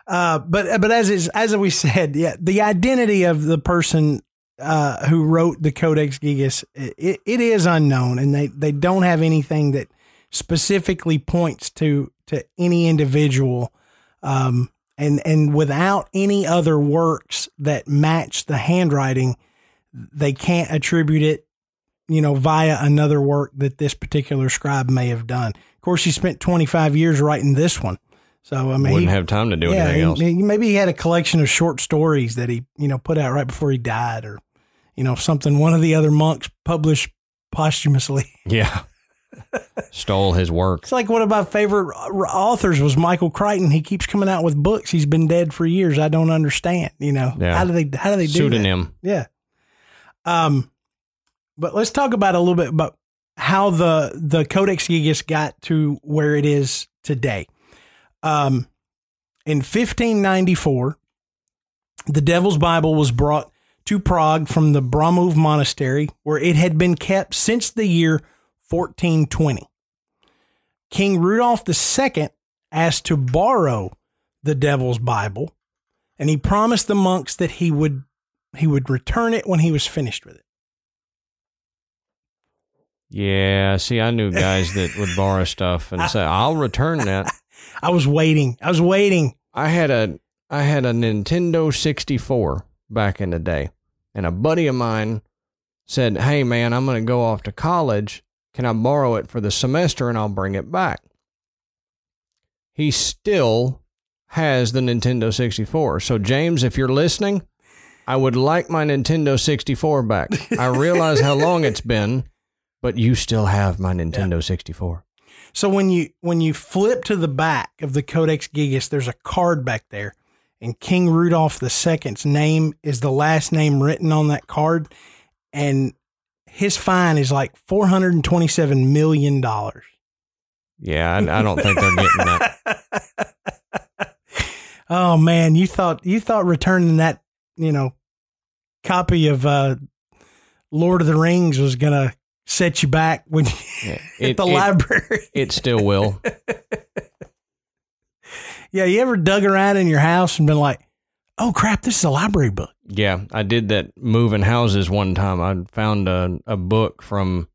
uh, but but as is, as we said, yeah, the identity of the person uh, who wrote the Codex Gigas it, it is unknown, and they, they don't have anything that specifically points to to any individual. Um, and and without any other works that match the handwriting, they can't attribute it, you know, via another work that this particular scribe may have done. Of course, he spent 25 years writing this one, so I mean, Wouldn't he, have time to do yeah, anything else. he- maybe he had a collection of short stories that he, you know, put out right before he died, or you know, something one of the other monks published posthumously. <laughs> Yeah, stole his work. It's like one of my favorite authors was Michael Crichton. He keeps coming out with books. He's been dead for years. I don't understand. You know, Yeah. how do they how do they do that? Pseudonym. Yeah. Um, but let's talk about a little bit about how the the Codex Gigas got to where it is today. Um, in 1594, the Devil's Bible was brought to Prague from the Broumov Monastery, where it had been kept since the year 1420. King Rudolph II asked to borrow the Devil's Bible, and he promised the monks that he would he would return it when he was finished with it. Yeah, see, I knew guys that would borrow <laughs> stuff and say, "I'll return that." <laughs> I was waiting. I was waiting. I had a I had a Nintendo 64 back in the day, and a buddy of mine said, "Hey man, I'm going to go off to college. Can I borrow it for the semester and I'll bring it back?" He still has the Nintendo 64. So James, if you're listening, I would like my Nintendo 64 back. I realize how long it's been, but you still have my Nintendo 64. So when you when you flip to the back of the Codex Gigas, there's a card back there, and King Rudolph II's name is the last name written on that card, and his fine is like four hundred and twenty-seven million dollars. Yeah, I, I don't think they're getting that. <laughs> Oh man, you thought you thought returning that you know copy of uh, Lord of the Rings was gonna set you back when you Yeah, <laughs> at the it- library. It still will. <laughs> Yeah, you ever dug around in your house and been like, oh crap, this is a library book. Yeah, I did that moving houses one time. I found a, a book from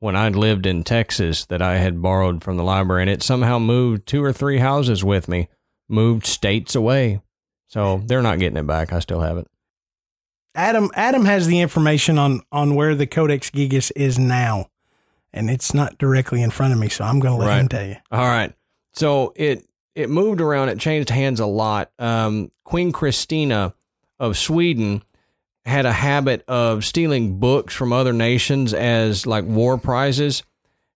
when I lived in Texas that I had borrowed from the library, and it somehow moved two or three houses with me, moved states away. So they're not getting it back. I still have it. Adam Adam has the information on on where the Codex Gigas is now, and it's not directly in front of me, so I'm going to let Right. him tell you. All right. So it it moved around. It changed hands a lot. Um, Queen Christina of Sweden had a habit of stealing books from other nations as like war prizes,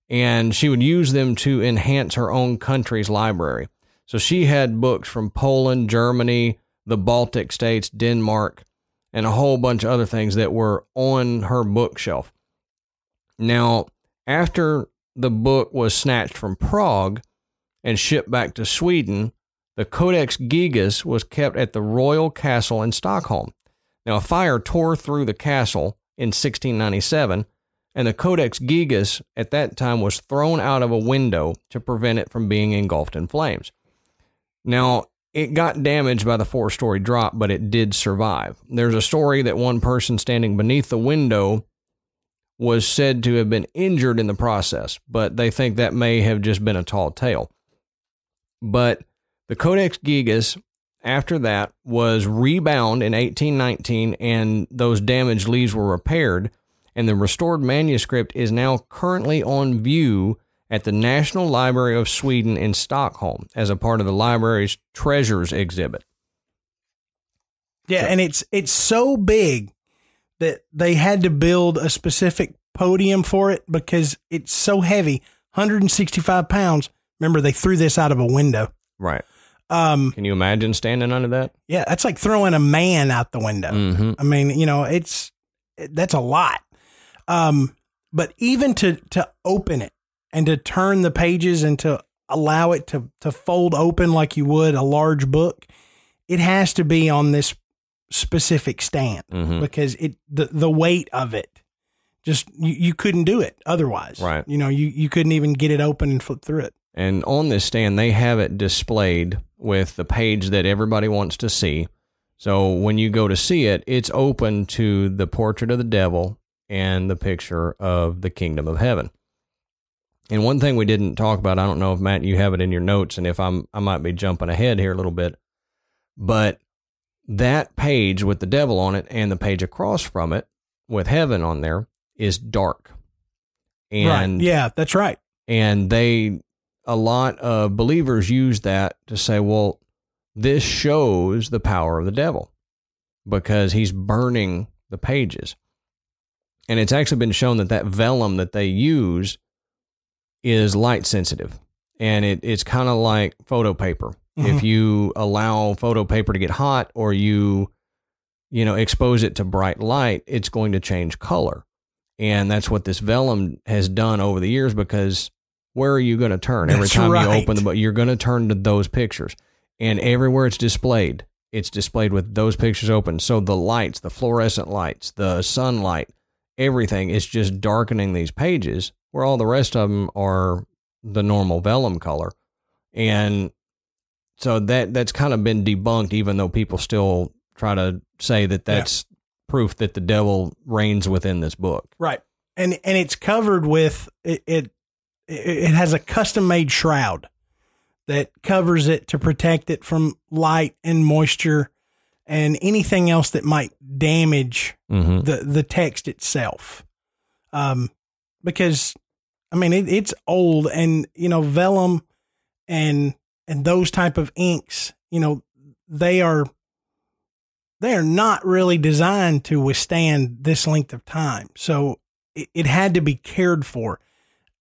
and she would use them to enhance her own country's library. So she had books from Poland, Germany, the Baltic states, Denmark, and a whole bunch of other things that were on her bookshelf. Now, after the book was snatched from Prague and shipped back to Sweden, the Codex Gigas was kept at the royal castle in Stockholm. Now, a fire tore through the castle in 1697, and the Codex Gigas at that time was thrown out of a window to prevent it from being engulfed in flames. Now, it got damaged by the four story drop, but it did survive. There's a story that one person standing beneath the window was said to have been injured in the process, but they think that may have just been a tall tale. But the Codex Gigas, after that, was rebound in 1819, and those damaged leaves were repaired. And the restored manuscript is now currently on view at the National Library of Sweden in Stockholm as a part of the library's treasures exhibit. Yeah, and it's it's so big that they had to build a specific podium for it because it's so heavy, 165 pounds. Remember, they threw this out of a window. Right. Um, Can you imagine standing under that? yeah, that's like throwing a man out the window. Mm-hmm. I mean, you know, it's that's a lot. Um, but even to to open it and to turn the pages and to allow it to to fold open like you would a large book, it has to be on this specific stand Mhm. because it the the weight of it just you, you couldn't do it otherwise. Right. You know, you you couldn't even get it open and flip through it. And on this stand, they have it displayed with the page that everybody wants to see. So when you go to see it, it's open to the portrait of the devil and the picture of the kingdom of heaven. And one thing we didn't talk about, I don't know if Matt you have it in your notes, and if I'm I might be jumping ahead here a little bit, but that page with the devil on it and the page across from it with heaven on there is dark. And right. Yeah, that's right. and they a lot of believers use that to say well this shows the power of the devil because he's burning the pages and it's actually been shown that that vellum that they use is light sensitive and it, it's kind of like photo paper. If mm-hmm. you allow photo paper to get hot or you you know expose it to bright light it's going to change color. And that's what this vellum has done over the years because where are you going to turn? Every That's time you open the book you're going to turn to those pictures. And everywhere it's displayed it's displayed with those pictures open. So the lights the fluorescent lights the sunlight everything is just darkening these pages where all the rest of them are the normal vellum color and so that that's kind of been debunked even though people still try to say that that's proof that the devil reigns within this book Right. And and it's covered with it it, it has a custom made shroud that covers it to protect it from light and moisture and anything else that might damage mm-hmm. the the text itself. Um because I mean it, it's old and you know vellum and and those type of inks, you know, they are they are not really designed to withstand this length of time. So it, it had to be cared for.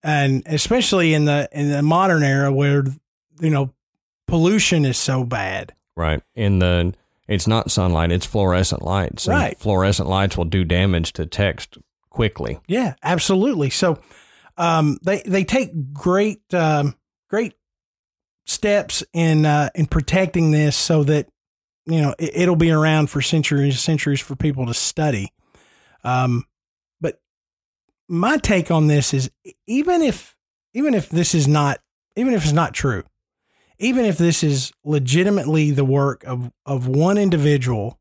And especially in the in the modern era where you know pollution is so bad. right in the it's not sunlight it's fluorescent lights and Right. fluorescent lights will do damage to text quickly Yeah, absolutely. So um, they they take great um, great steps in uh, in protecting this so that you know it, it'll be around for centuries centuries for people to study. Um, but my take on this is even if even if this is not even if it's not true, even if this is legitimately the work of of one individual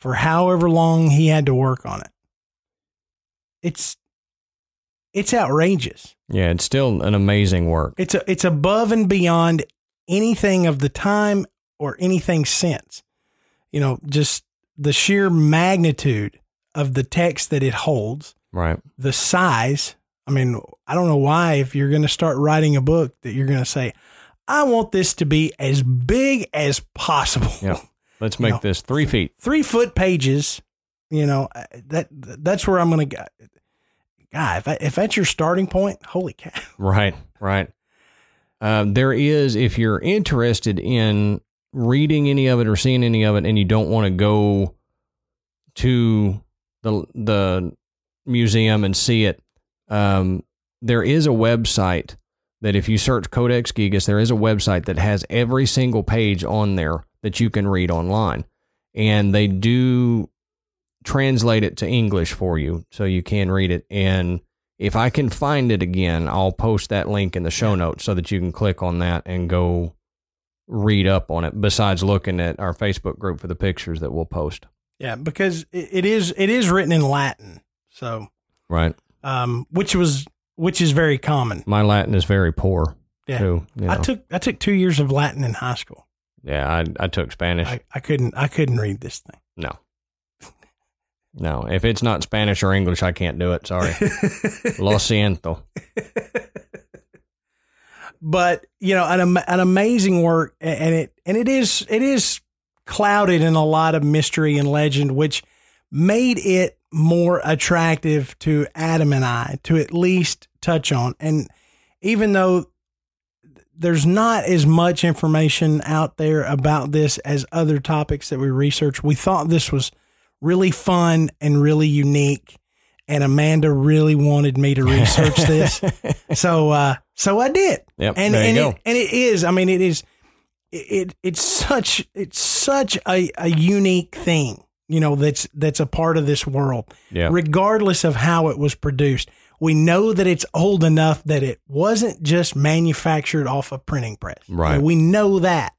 for however long he had to work on it, it's it's outrageous. Yeah, it's still an amazing work. It's a, it's above and beyond anything of the time or anything since. You know, just the sheer magnitude of the text that it holds, Right. the size. I mean, I don't know why if you're going to start writing a book that you're going to say, I want this to be as big as possible. Yeah. <laughs> Let's make know. this three feet. Three foot pages, you know, uh, that that's where I'm going to go. God, if, if that's your starting point, holy cow. <laughs> Right. Right. Um, there is, if you're interested in reading any of it or seeing any of it, and you don't want to go to the the museum and see it, um, there is a website that if you search Codex Gigas, there is a website that has every single page on there that you can read online, and they do translate it to English for you so you can read it. And if I can find it again, I'll post that link in the show notes so that you can click on that and go read up on it. Besides looking at our Facebook group for the pictures that we'll post. Yeah, because it, is it is written in Latin, so Right. um, which was which is very common. My Latin is very poor. Yeah, Too, you I know. took I took two years of Latin in high school. yeah, I I took Spanish. I, I couldn't I couldn't read this thing. no. No, if it's not Spanish or English, I can't do it. Sorry. <laughs> Lo siento. but you know an an amazing work and it and it is it is clouded in a lot of mystery and legend which made it more attractive to Adam and I to at least touch on and even though there's not as much information out there about this as other topics that we researched we thought this was really fun and really unique and Amanda really wanted me to research this <laughs> so uh so I did Yep. and there you and go. it, and it is. I mean, it is. It it's such it's such a, a unique thing, you know. That's that's a part of this world, yeah. regardless of how it was produced. We know that it's old enough that it wasn't just manufactured off a printing press. I mean, Right. we know that,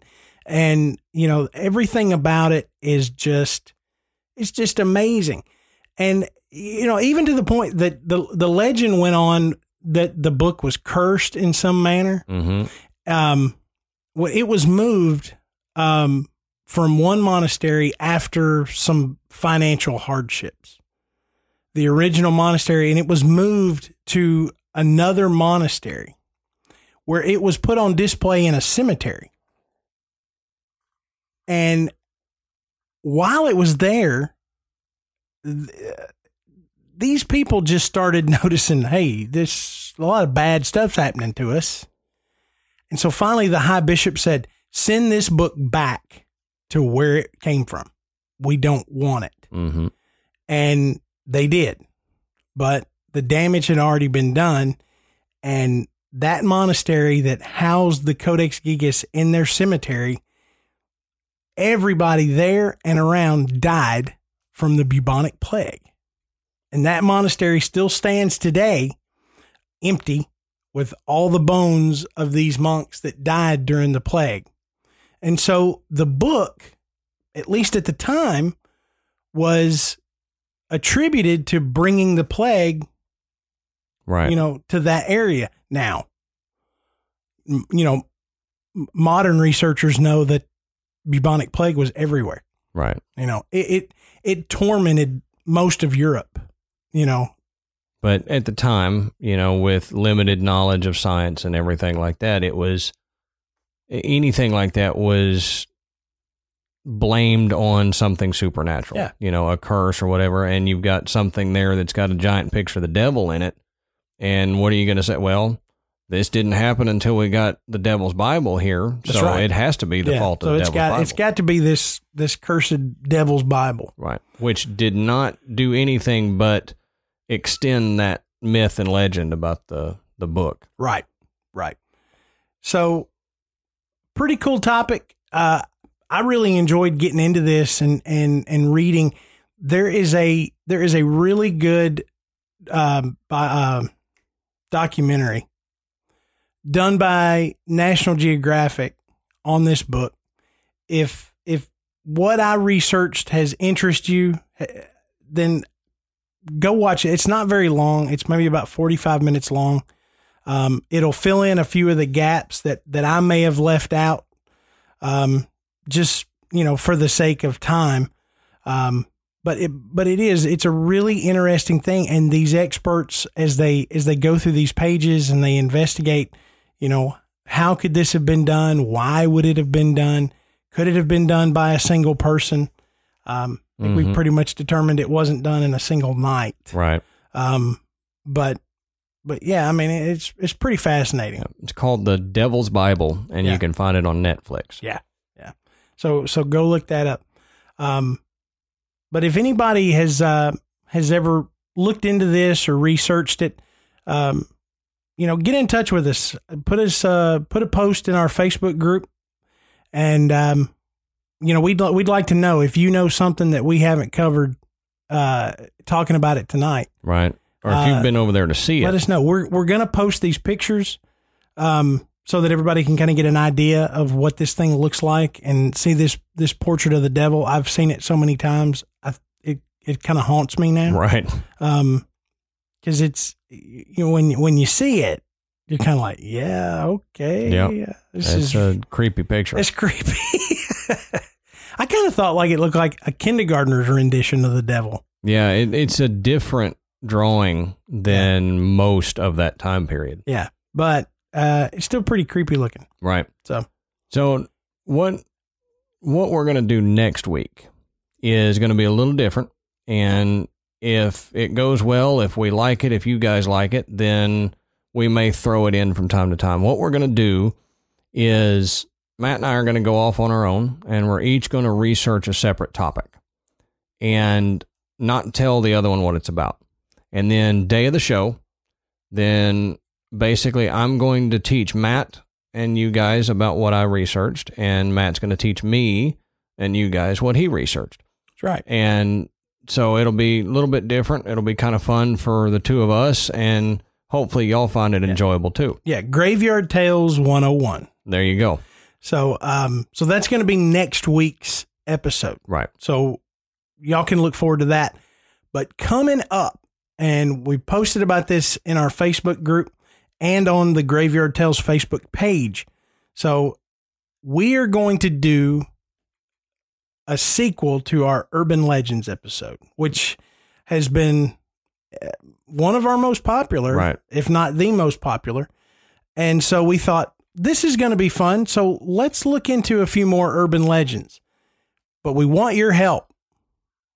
and you know everything about it is just it's just amazing, and you know even to the point that the the legend went on that the book was cursed in some manner hmm um, well, it was moved um, from one monastery after some financial hardships. The original monastery, and it was moved to another monastery where it was put on display in a cemetery. And while it was there, th- these people just started <laughs> noticing, hey, this a lot of bad stuff's happening to us. And so finally, the high bishop said, send this book back to where it came from. We don't want it. hmm And they did. But the damage had already been done. And that monastery that housed the Codex Gigas in their cemetery, everybody there and around died from the bubonic plague. And that monastery still stands today empty with all the bones of these monks that died during the plague. And so the book, at least at the time, was attributed to bringing the plague, Right. you know, to that area. Now, you know, m- modern researchers know that bubonic plague was everywhere. right. You know, it it, it tormented most of Europe. You know, But at the time, you know, with limited knowledge of science and everything like that, it was anything like that was blamed on something supernatural. Yeah. You know, a curse or whatever. And you've got something there that's got a giant picture of the devil in it. And what are you going to say? Well, this didn't happen until we got the devil's Bible here. That's so right. it has to be the Yeah, fault of so the it's devil's got Bible. it's got to be this this cursed devil's Bible. Right. Which did not do anything but extend that myth and legend about the, the book. Right, right. So, pretty cool topic. Uh, I really enjoyed getting into this and and and reading. There is a there is a really good um, uh, documentary done by National Geographic on this book. If if what I researched has interest you, eh, then go watch it. It's not very long. It's maybe about 45 minutes long. Um, it'll fill in a few of the gaps that, that I may have left out. Um, just, you know, for the sake of time. Um, but it, but it is, it's a really interesting thing. And these experts, as they, as they go through these pages and they investigate, you know, how could this have been done? Why would it have been done? Could it have been done by a single person? Um, I think we pretty much determined it wasn't done in a single night. Right. Um, but but yeah, I mean it's it's pretty fascinating. It's called the Devil's Bible, and Yeah. you can find it on Netflix. Yeah, yeah. So so go look that up. Um, but if anybody has uh has ever looked into this or researched it, um, you know, get in touch with us. Put us uh put a post in our Facebook group, and um, you know we'd we'd like to know if you know something that we haven't covered. Uh, talking about it tonight. Right. Or if Uh, you've been over there to see let it. Let us know. We're we're gonna post these pictures, um, so that everybody can kind of get an idea of what this thing looks like and see this this portrait of the devil. I've seen it so many times. I it it kind of haunts me now. Right. Um, because it's you know when when you see it, you're kind of like, yeah, okay, Yep. this It's is a creepy picture. it's creepy. <laughs> I kind of thought like it looked like a kindergartner's rendition of the devil. Yeah, it, it's a different drawing than most of that time period. Yeah, but uh, it's still pretty creepy looking. Right. So So what what we're going to do next week is going to be a little different and if it goes well, if we like it, if you guys like it, then we may throw it in from time to time. What we're going to do is Matt and I are going to go off on our own and we're each going to research a separate topic and not tell the other one what it's about. And then day of the show, then basically I'm going to teach Matt and you guys about what I researched, and Matt's going to teach me and you guys what he researched. that's right. And so it'll be a little bit different. It'll be kind of fun for the two of us, and hopefully y'all find it enjoyable too. Yeah, Graveyard Tales 101. There you go. So um so that's going to be next week's episode. Right. So y'all can look forward to that. But coming up and we posted about this in our Facebook group and on the Graveyard Tales Facebook page. So we are going to do a sequel to our Urban Legends episode, which has been uh, one of our most popular, Right. if not the most popular. And so we thought this is going to be fun. So let's look into a few more urban legends. But we want your help.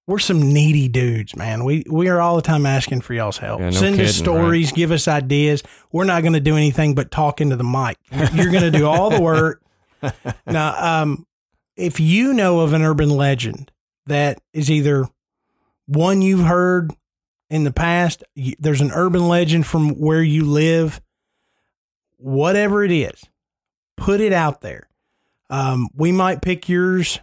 We're some needy dudes, man. We we are all the time asking for y'all's help. Yeah, no Send us kidding, stories, give us ideas. We're not going to do anything but talk into the mic. You're going to do all the work. <laughs> now, um, if you know of an urban legend that is either one you've heard in the past, there's an urban legend from where you live, whatever it is, put it out there. Um, we might pick yours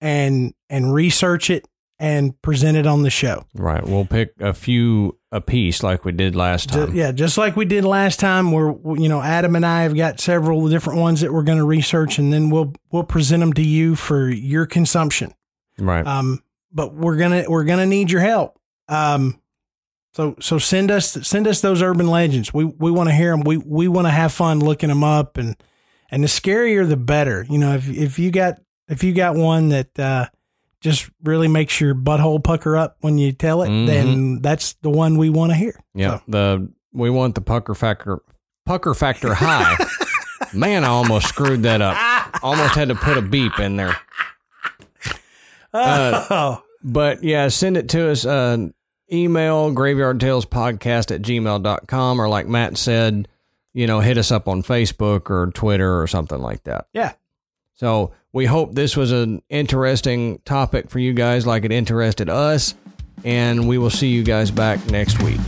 and and research it and present it on the show. Right. We'll pick a few a piece like we did last time. yeah, just like we did last time. We're you know Adam and I have got several different ones that we're going to research, and then we'll we'll present them to you for your consumption. Right. Um, but we're gonna we're gonna need your help. Um, so so send us send us those urban legends. We we want to hear them. We we want to have fun looking them up, and and the scarier the better. You know, if if you got if you got one that uh, just really makes your butthole pucker up when you tell it, Mhm. then that's the one we want to hear. yeah. So, The we want the pucker factor pucker factor high. <laughs> Man, I almost screwed that up. <laughs> Almost had to put a beep in there. Uh, oh, But yeah, send it to us. Uh, email graveyardtalespodcast at gmail.com or like Matt said, you know, hit us up on Facebook or Twitter or something like that. yeah. So we hope this was an interesting topic for you guys like it interested us. And we will see you guys back next week.